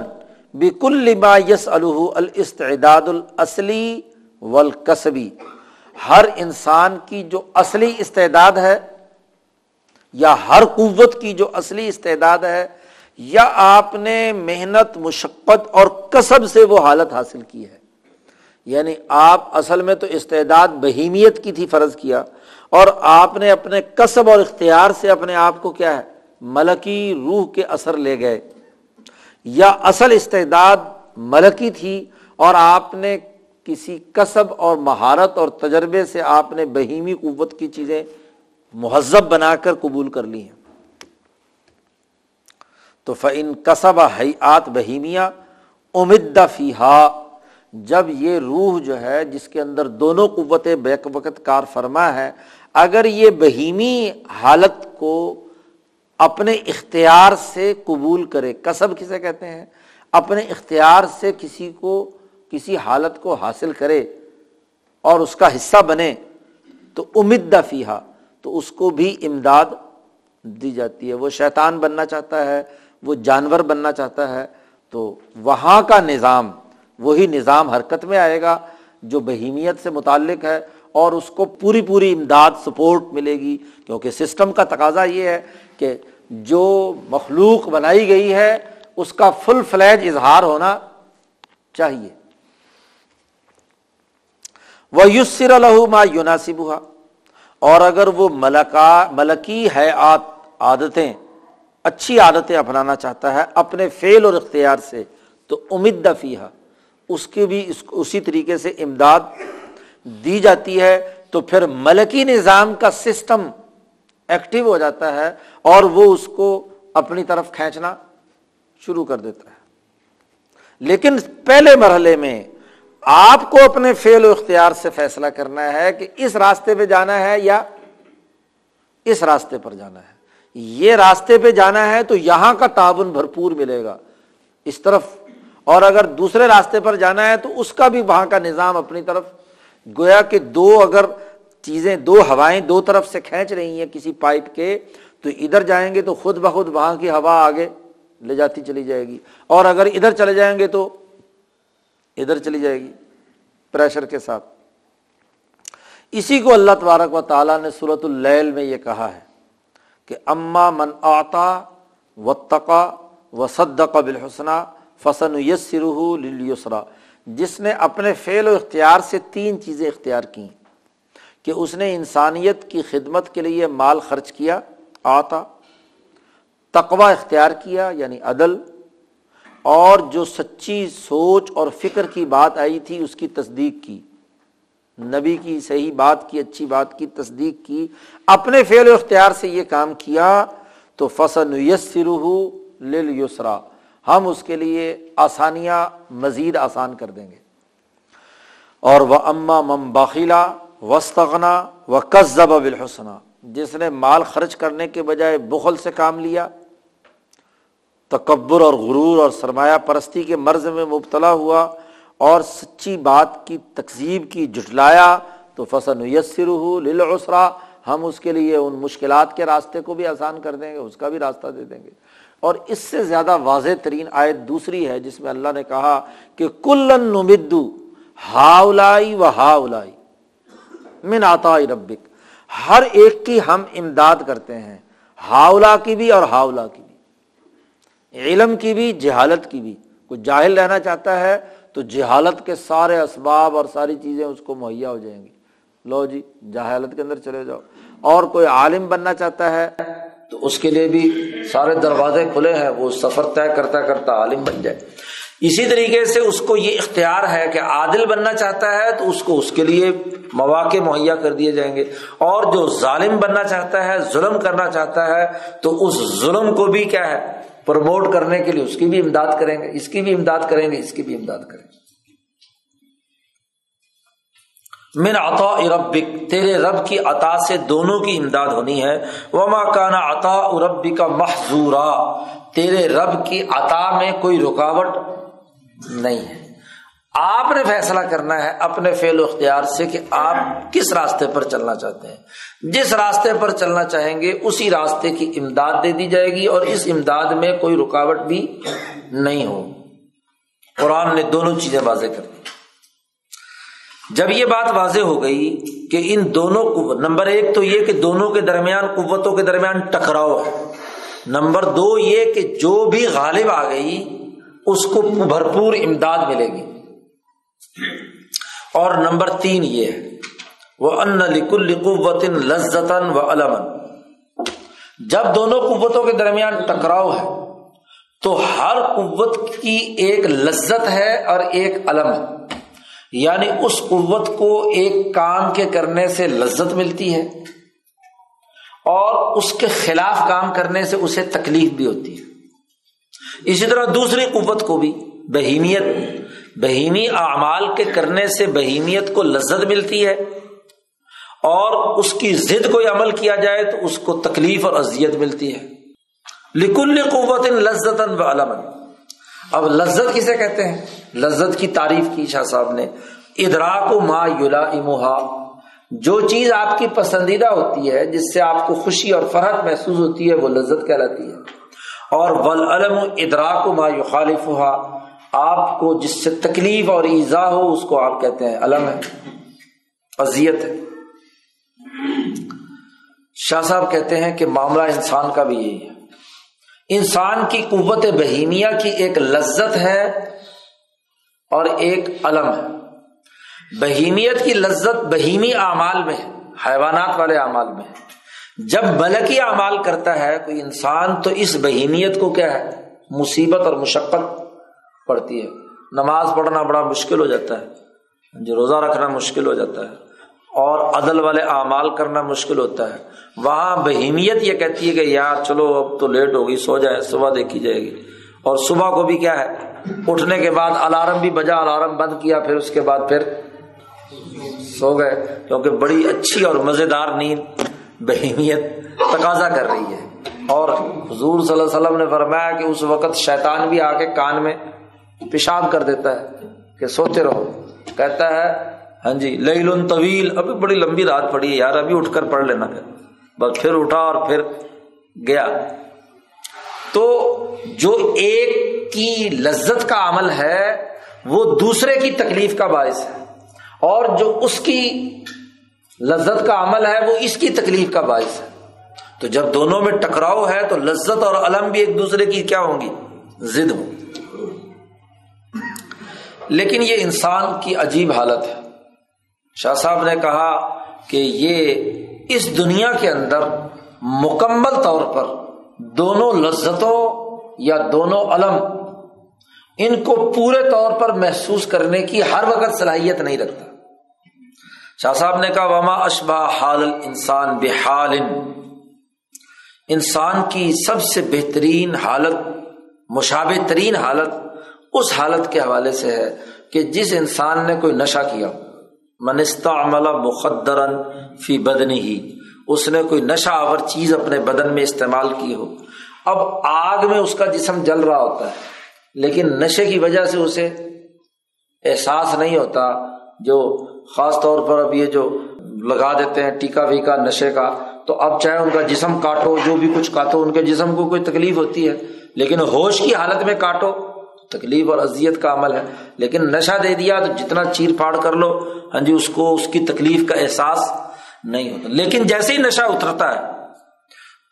ما یس الاستعداد الاصلی والکسبی۔ ہر انسان کی جو اصلی استعداد ہے یا ہر قوت کی جو اصلی استعداد ہے، یا آپ نے محنت، مشقت اور کسب سے وہ حالت حاصل کی ہے۔ یعنی آپ اصل میں تو استعداد بہیمیت کی تھی فرض کیا، اور آپ نے اپنے کسب اور اختیار سے اپنے آپ کو کیا ہے، ملکی روح کے اثر لے گئے۔ یا اصل استعداد ملکی تھی، اور آپ نے کسی کسب اور مہارت اور تجربے سے آپ نے بہیمی قوت کی چیزیں مہذب بنا کر قبول کر لی ہیں۔ تو فن کسب حیات بہیمیا امید فیحا جب یہ روح جو ہے جس کے اندر دونوں قوتیں بیک وقت کار فرما ہے، اگر یہ بہیمی حالت کو اپنے اختیار سے قبول کرے کسب کسے کہتے ہیں؟ اپنے اختیار سے کسی کو، کسی حالت کو حاصل کرے اور اس کا حصہ بنے، تو امید فیحا تو اس کو بھی امداد دی جاتی ہے۔ وہ شیطان بننا چاہتا ہے، وہ جانور بننا چاہتا ہے، تو وہاں کا نظام وہی نظام حرکت میں آئے گا جو بہیمیت سے متعلق ہے اور اس کو پوری پوری امداد سپورٹ ملے گی کیونکہ سسٹم کا تقاضا یہ ہے کہ جو مخلوق بنائی گئی ہے، اس کا فل فلیج اظہار ہونا چاہیے۔ وہ یوسر الحما یوناسب اور اگر وہ ملکا، ملکی ہے عادتیں، اچھی عادتیں اپنانا چاہتا ہے اپنے فیل اور اختیار سے، تو امید دفیہ اس کی بھی اسی طریقے سے امداد دی جاتی ہے، تو پھر ملکی نظام کا سسٹم ایکٹیو ہو جاتا ہے اور وہ اس کو اپنی طرف کھینچنا شروع کر دیتا ہے۔ لیکن پہلے مرحلے میں آپ کو اپنے فیل و اختیار سے فیصلہ کرنا ہے کہ اس راستے پہ جانا ہے یا اس راستے پر جانا ہے۔ یہ راستے پہ جانا ہے تو یہاں کا تعاون بھرپور ملے گا۔ اس طرف اور اگر دوسرے راستے پر جانا ہے تو اس کا بھی وہاں کا نظام اپنی طرف، گویا کہ دو اگر چیزیں، دو ہوائیں دو طرف سے کھینچ رہی ہیں کسی پائپ کے، تو ادھر جائیں گے تو خود بخود وہاں کی ہوا آگے لے جاتی چلی جائے گی۔ اور اگر ادھر چلے جائیں گے تو ادھر چلی جائے گی، پریشر کے ساتھ۔ اسی کو اللہ تبارک و تعالیٰ نے صورت اللیل میں یہ کہا ہے کہ اما من آتا و تقا و صدق بالحسنہ فسن یسرا جس نے اپنے فعل و اختیار سے تین چیزیں اختیار کیں، کہ اس نے انسانیت کی خدمت کے لیے مال خرچ کیا، آتا تقوا اختیار کیا یعنی عدل، اور جو سچی سوچ اور فکر کی بات آئی تھی، اس کی تصدیق کی۔ نبی کی صحیح بات کی، اچھی بات کی، تصدیق کی، اپنے فعل و اختیار سے یہ کام کیا، تو فصن یسر یسرا ہم اس کے لیے آسانیاں مزید آسان کر دیں گے۔ اور وہ اما مم باخیلا وسطنا و قصب بالحسنہ جس نے مال خرچ کرنے کے بجائے بخل سے کام لیا، تکبر اور غرور اور سرمایہ پرستی کے مرض میں مبتلا ہوا اور سچی بات کی تقزیب کی جٹلایا تو فصن یسر للعسرا ہم اس کے لیے ان مشکلات کے راستے کو بھی آسان کر دیں گے، اس کا بھی راستہ دے دیں گے۔ اور اس سے زیادہ واضح ترین آیت دوسری ہے، جس میں اللہ نے کہا کہ کلن نمدو ہاؤلائی و ہاؤلائی من آتا ربک۔ ہر ایک کی ہم امداد کرتے ہیں ہاؤلا کی بھی اور ہاؤلا کی بھی، علم کی بھی، جہالت کی بھی۔ کوئی جاہل رہنا چاہتا ہے تو جہالت کے سارے اسباب اور ساری چیزیں اس کو مہیا ہو جائیں گی۔ لو جی جہالت کے اندر چلے جاؤ۔ اور کوئی عالم بننا چاہتا ہے تو اس کے لیے بھی سارے دروازے کھلے ہیں، وہ سفر طے کرتا کرتا عالم بن جائے۔ اسی طریقے سے اس کو یہ اختیار ہے کہ عادل بننا چاہتا ہے تو اس کو اس کے لیے مواقع مہیا کر دیے جائیں گے۔ اور جو ظالم بننا چاہتا ہے، ظلم کرنا چاہتا ہے، تو اس ظلم کو بھی کیا ہے، پروموٹ کرنے کے لیے اس کی بھی امداد کریں گے، اس کی بھی امداد کریں گے، اس کی بھی امداد کریں گے۔ من عطا ربک، تیرے رب کی عطا سے دونوں کی امداد ہونی ہے۔ وما کانا عطا ربی کا محضورا تیرے رب کی عطا میں کوئی رکاوٹ نہیں ہے۔ آپ نے فیصلہ کرنا ہے اپنے فیل و اختیار سے کہ آپ کس راستے پر چلنا چاہتے ہیں۔ جس راستے پر چلنا چاہیں گے، اسی راستے کی امداد دے دی جائے گی اور اس امداد میں کوئی رکاوٹ بھی نہیں ہو قرآن نے دونوں چیزیں واضح کر دی۔ جب یہ بات واضح ہو گئی کہ ان دونوں قوت نمبر ایک تو یہ کہ دونوں کے درمیان قوتوں کے درمیان ٹکراؤ ہے۔ نمبر دو یہ کہ جو بھی غالب آ گئی، اس کو بھرپور امداد ملے گی۔ اور نمبر تین یہ ہے وہ ان لکل قوت لذت و علمن جب دونوں قوتوں کے درمیان ٹکراؤ ہے، تو ہر قوت کی ایک لذت ہے اور ایک علم ہے۔ یعنی اس قوت کو ایک کام کے کرنے سے لذت ملتی ہے اور اس کے خلاف کام کرنے سے اسے تکلیف بھی ہوتی ہے۔ اسی طرح دوسری قوت کو بھی، بہیمیت۔ بہیمی اعمال کے کرنے سے بہیمیت کو لذت ملتی ہے۔ اور اس کی ضد کوئی عمل کیا جائے تو اس کو تکلیف اور اذیت ملتی ہے۔ لکل قوت لذت و علم اب لذت کسے کہتے ہیں؟ لذت کی تعریف کی شاہ صاحب نے۔ ادراک و ما یولا اموہا جو چیز آپ کی پسندیدہ ہوتی ہے، جس سے آپ کو خوشی اور فرحت محسوس ہوتی ہے، وہ لذت کہلاتی ہے۔ اور ول علم ادراک و ما یو آپ کو جس سے تکلیف اور ایزا ہو، اس کو آپ کہتے ہیں علم ہے۔ اذیت ہے۔ شاہ صاحب کہتے ہیں کہ معاملہ انسان کا بھی یہی ہے۔ انسان کی قوت بہیمیا کی ایک لذت ہے اور ایک علم ہے۔ بہیمیت کی لذت بہیمی اعمال میں ہے، حیوانات والے اعمال میں ہے۔ جب ملکی اعمال کرتا ہے، کوئی انسان تو اس بہیمیت کو کیا ہے، مصیبت اور مشقت پڑتی ہے۔ نماز پڑھنا بڑا مشکل ہو جاتا ہے جو روزہ رکھنا مشکل ہو جاتا ہے، اور عدل والے اعمال کرنا مشکل ہوتا ہے۔ وہاں بہیمیت یہ کہتی ہے کہ یار چلو اب تو لیٹ ہوگی سو جائے، صبح دیکھی جائے گی۔ اور صبح کو بھی کیا ہے؟ اٹھنے کے بعد الارم بھی بجا، الارم بند کیا، پھر اس کے بعد پھر سو گئے۔ کیونکہ بڑی اچھی اور مزیدار نیند بہیمیت تقاضا کر رہی ہے۔ اور حضور صلی اللہ علیہ وسلم نے فرمایا کہ اس وقت شیطان بھی آ کے کان میں پیشاب کر دیتا ہے کہ سوتے رہو۔ کہتا ہے ہاں جی لئی طویل، ابھی بڑی لمبی رات پڑی ہے یار، ابھی اٹھ کر پڑھ لینا۔ پھر بس پھر اٹھا اور پھر گیا۔ تو جو ایک کی لذت کا عمل ہے، وہ دوسرے کی تکلیف کا باعث ہے۔ اور جو اس کی لذت کا عمل ہے، وہ اس کی تکلیف کا باعث ہے۔ تو جب دونوں میں ٹکراؤ ہے، تو لذت اور علم بھی ایک دوسرے کی کیا ہوں گی؟ ضد ہوں۔ لیکن یہ انسان کی عجیب حالت ہے۔ شاہ صاحب نے کہا کہ یہ اس دنیا کے اندر مکمل طور پر دونوں لذتوں یا دونوں علم ان کو پورے طور پر محسوس کرنے کی ہر وقت صلاحیت نہیں رکھتا۔ شاہ صاحب نے کہا، وما اشبا حال انسان بے حال انسان کی سب سے بہترین حالت، مشابہ ترین حالت اس حالت کے حوالے سے ہے کہ جس انسان نے کوئی نشہ کیا منستا عملہ مقدرن فی بدنی ہی اس نے کوئی نشہ آور چیز اپنے بدن میں استعمال کی ہو۔ اب آگ میں اس کا جسم جل رہا ہوتا ہے، لیکن نشے کی وجہ سے اسے احساس نہیں ہوتا جو خاص طور پر اب یہ جو لگا دیتے ہیں ٹیکا ویکا نشے کا، تو اب چاہے ان کا جسم کاٹو، جو بھی کچھ کاٹو، ان کے جسم کو کوئی تکلیف ہوتی ہے، لیکن ہوش کی حالت میں کاٹو۔ تکلیف اور اذیت کا عمل ہے۔ لیکن نشہ دے دیا تو جتنا چیر پھاڑ کر لو ہاں جی اس کو، اس کی تکلیف کا احساس نہیں ہوتا۔ لیکن جیسے ہی نشہ اترتا ہے،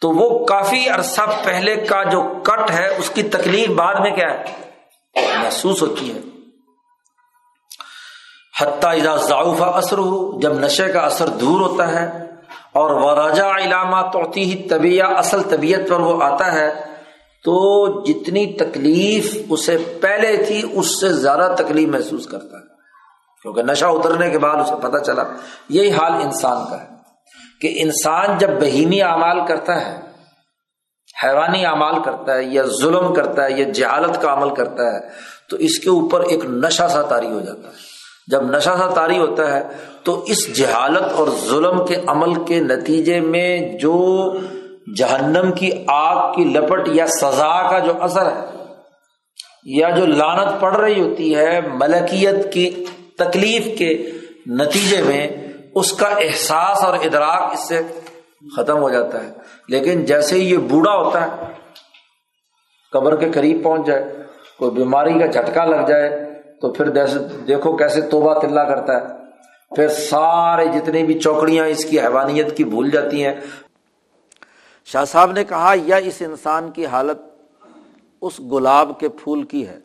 تو وہ کافی عرصہ پہلے کا جو کٹ ہے، اس کی تکلیف بعد میں کیا ہے؟ محسوس ہوتی ہے۔ حتیٰ ضعفہ اثر ہو جب نشے کا اثر دور ہوتا ہے اور وراجا علامہ توتی ہی طبیعہ اصل طبیعت پر وہ آتا ہے تو جتنی تکلیف اسے پہلے تھی، اس سے زیادہ تکلیف محسوس کرتا ہے۔ کیونکہ نشہ اترنے کے بعد اسے پتا چلا۔ یہی حال انسان کا ہے۔ کہ انسان جب بہیمی اعمال کرتا ہے، حیوانی اعمال کرتا ہے، یا ظلم کرتا ہے، یا جہالت کا عمل کرتا ہے، تو اس کے اوپر ایک نشہ سا تاری ہو جاتا ہے۔ جب نشہ سا تاری ہوتا ہے، تو اس جہالت اور ظلم کے عمل کے نتیجے میں جو جہنم کی آگ کی لپٹ یا سزا کا جو اثر ہے، یا جو لانت پڑ رہی ہوتی ہے ملکیت کی تکلیف کے نتیجے میں، اس کا احساس اور ادراک اس سے ختم ہو جاتا ہے۔ لیکن جیسے ہی یہ بوڑھا ہوتا ہے، قبر کے قریب پہنچ جائے، کوئی بیماری کا جھٹکا لگ جائے، تو پھر دیکھو کیسے توبہ تلا کرتا ہے۔ پھر سارے جتنی بھی چوکڑیاں اس کی حیوانیت کی بھول جاتی ہیں شاہ صاحب نے کہا، یا اس انسان کی حالت اس گلاب کے پھول کی ہے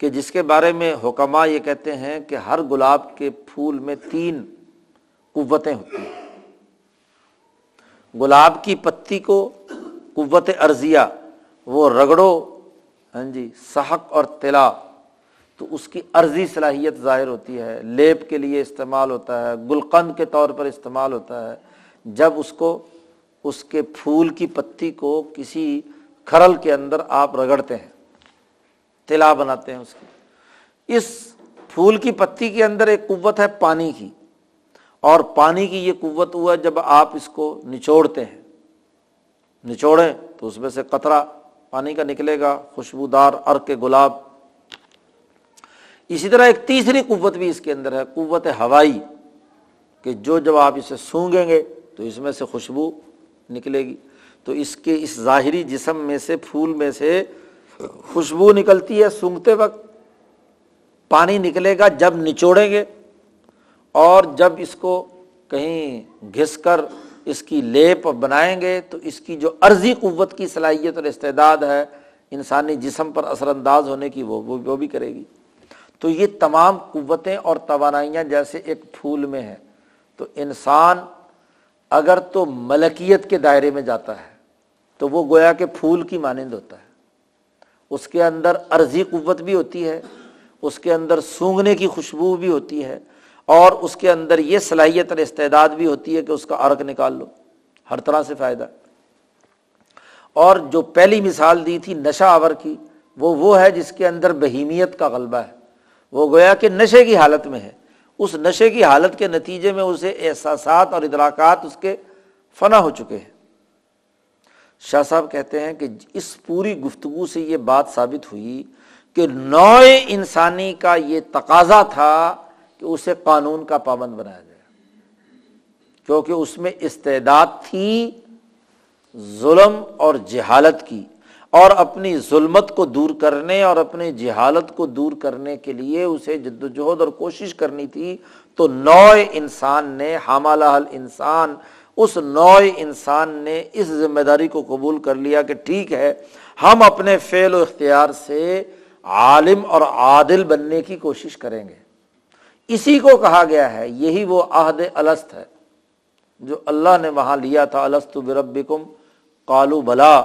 کہ جس کے بارے میں حکمہ یہ کہتے ہیں کہ ہر گلاب کے پھول میں تین قوتیں ہوتی ہیں۔ گلاب کی پتی کو قوت ارضیہ، وہ رگڑو ہاں جی سحق اور تلا تو اس کی عرضی صلاحیت ظاہر ہوتی ہے، لیپ کے لیے استعمال ہوتا ہے، گلقند کے طور پر استعمال ہوتا ہے۔ جب اس کو اس کے پھول کی پتی کو کسی کھرل کے اندر آپ رگڑتے ہیں، تلا بناتے ہیں اس کی۔ اس پھول کی پتی کے اندر ایک قوت ہے پانی کی، اور پانی کی یہ قوت ہوا جب آپ اس کو نچوڑتے ہیں۔ نچوڑیں تو اس میں سے قطرہ پانی کا نکلے گا، خوشبودار ار گلاب۔ اسی طرح ایک تیسری قوت بھی اس کے اندر ہے، قوت ہوائی، کہ جو جب آپ اسے سونگیں گے تو اس میں سے خوشبو نکلے گی۔ تو اس کے اس ظاہری جسم میں سے، پھول میں سے خوشبو نکلتی ہے سونگتے وقت۔ پانی نکلے گا جب نچوڑیں گے۔ اور جب اس کو کہیں گھس کر اس کی لیپ بنائیں گے، تو اس کی جو عرضی قوت کی صلاحیت اور استعداد ہے، انسانی جسم پر اثر انداز ہونے کی وہ وہ بھی کرے گی۔ تو یہ تمام قوتیں اور توانائیاں جیسے ایک پھول میں ہیں۔ تو انسان اگر تو ملکیت کے دائرے میں جاتا ہے، تو وہ گویا کہ پھول کی مانند ہوتا ہے۔ اس کے اندر عرضی قوت بھی ہوتی ہے، اس کے اندر سونگنے کی خوشبو بھی ہوتی ہے، اور اس کے اندر یہ صلاحیت اور استعداد بھی ہوتی ہے کہ اس کا عرق نکال لو۔ ہر طرح سے فائدہ۔ اور جو پہلی مثال دی تھی نشہ آور کی، وہ وہ ہے جس کے اندر بہیمیت کا غلبہ ہے۔ وہ گویا کہ نشے کی حالت میں ہے۔ اس نشے کی حالت کے نتیجے میں اسے احساسات اور ادراکات اس کے فنا ہو چکے ہیں۔ شاہ صاحب کہتے ہیں کہ اس پوری گفتگو سے یہ بات ثابت ہوئی کہ نو انسانی کا یہ تقاضا تھا کہ اسے قانون کا پابند بنایا جائے۔ کیونکہ اس میں استعداد تھی، ظلم اور جہالت کی۔ اور اپنی ظلمت کو دور کرنے اور اپنی جہالت کو دور کرنے کے لیے اسے جد وجہد اور کوشش کرنی تھی، تو نو انسان نے، حاملہ انسان، اس نو انسان نے اس ذمہ داری کو قبول کر لیا کہ ٹھیک ہے، ہم اپنے فعل و اختیار سے عالم اور عادل بننے کی کوشش کریں گے۔ اسی کو کہا گیا ہے، یہی وہ عہد الست ہے جو اللہ نے وہاں لیا تھا السط بربکم کالو بلا۔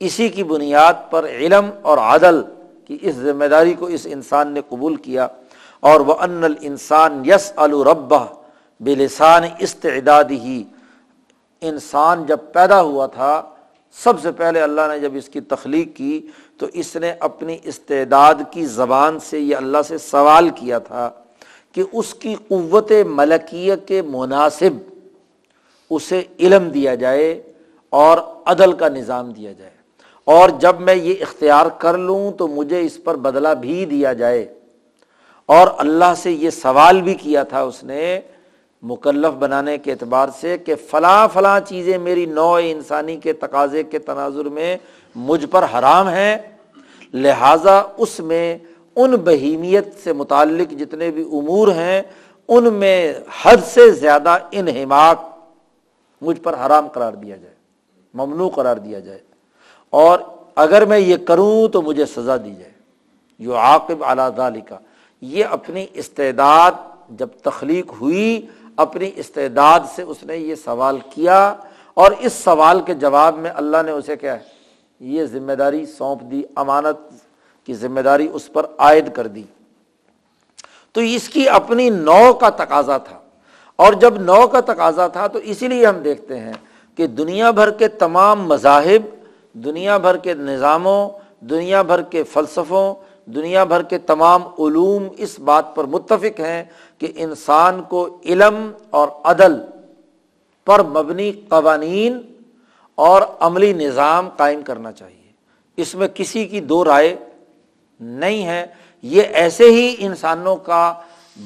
اسی کی بنیاد پر علم اور عدل کی اس ذمہ داری کو اس انسان نے قبول کیا اور وہ ان الانسان یس الربا بلسان استعداد ہی انسان جب پیدا ہوا تھا، سب سے پہلے اللہ نے جب اس کی تخلیق کی تو اس نے اپنی استعداد کی زبان سے یہ اللہ سے سوال کیا تھا کہ اس کی قوت ملکیہ کے مناسب اسے علم دیا جائے اور عدل کا نظام دیا جائے۔ اور جب میں یہ اختیار کر لوں تو مجھے اس پر بدلہ بھی دیا جائے۔ اور اللہ سے یہ سوال بھی کیا تھا اس نے مکلف بنانے کے اعتبار سے کہ فلاں فلاں چیزیں میری نو انسانی کے تقاضے کے تناظر میں مجھ پر حرام ہیں، لہٰذا اس میں ان بہیمیت سے متعلق جتنے بھی امور ہیں، ان میں حد سے زیادہ انہماک مجھ پر حرام قرار دیا جائے، ممنوع قرار دیا جائے۔ اور اگر میں یہ کروں تو مجھے سزا دی جائے۔ جو عاقب اعلیٰ کا یہ اپنی استعداد جب تخلیق ہوئی، اپنی استعداد سے اس نے یہ سوال کیا اور اس سوال کے جواب میں اللہ نے اسے کیا ہے؟ یہ ذمہ داری سونپ دی، امانت کی ذمہ داری اس پر عائد کر دی۔ تو اس کی اپنی نو کا تقاضا تھا۔ اور جب نو کا تقاضا تھا تو اسی لیے ہم دیکھتے ہیں کہ دنیا بھر کے تمام مذاہب دنیا بھر کے نظاموں، دنیا بھر کے فلسفوں، دنیا بھر کے تمام علوم اس بات پر متفق ہیں کہ انسان کو علم اور عدل پر مبنی قوانین اور عملی نظام قائم کرنا چاہیے۔ اس میں کسی کی دو رائے نہیں ہے۔ یہ ایسے ہی انسانوں کا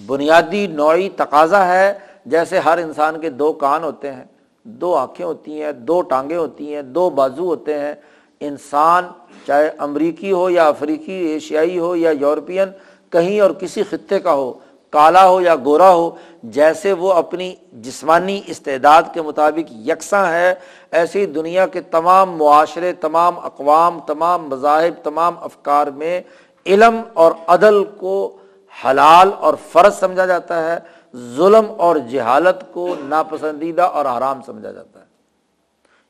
بنیادی نوعی تقاضا ہے جیسے ہر انسان کے دو کان ہوتے ہیں۔ دو آنکھیں ہوتی ہیں، دو ٹانگیں ہوتی ہیں، دو بازو ہوتے ہیں۔ انسان چاہے امریکی ہو یا افریقی، ایشیائی ہو یا یورپین، کہیں اور کسی خطے کا ہو، کالا ہو یا گورا ہو، جیسے وہ اپنی جسمانی استعداد کے مطابق یکساں ہے، ایسی دنیا کے تمام معاشرے، تمام اقوام، تمام مذاہب، تمام افکار میں علم اور عدل کو حلال اور فرض سمجھا جاتا ہے۔ ظلم اور جہالت کو ناپسندیدہ اور حرام سمجھا جاتا ہے۔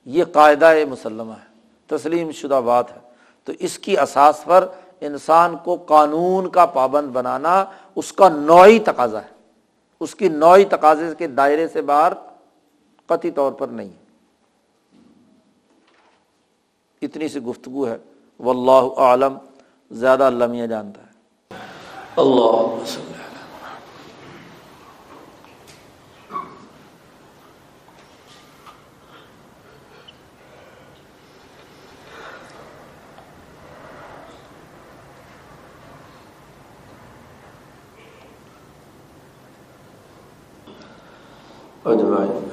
یہ قاعدہ مسلمہ ہے، تسلیم شدہ بات ہے۔ تو اس کی اساس پر انسان کو قانون کا پابند بنانا اس کا نوعی تقاضا ہے۔ اس کی نوعی تقاضے کے دائرے سے باہر قطعی طور پر نہیں۔ اتنی سی گفتگو ہے۔ واللہ عالم زیادہ لمیاں جانتا ہے۔ اللہ اجمائن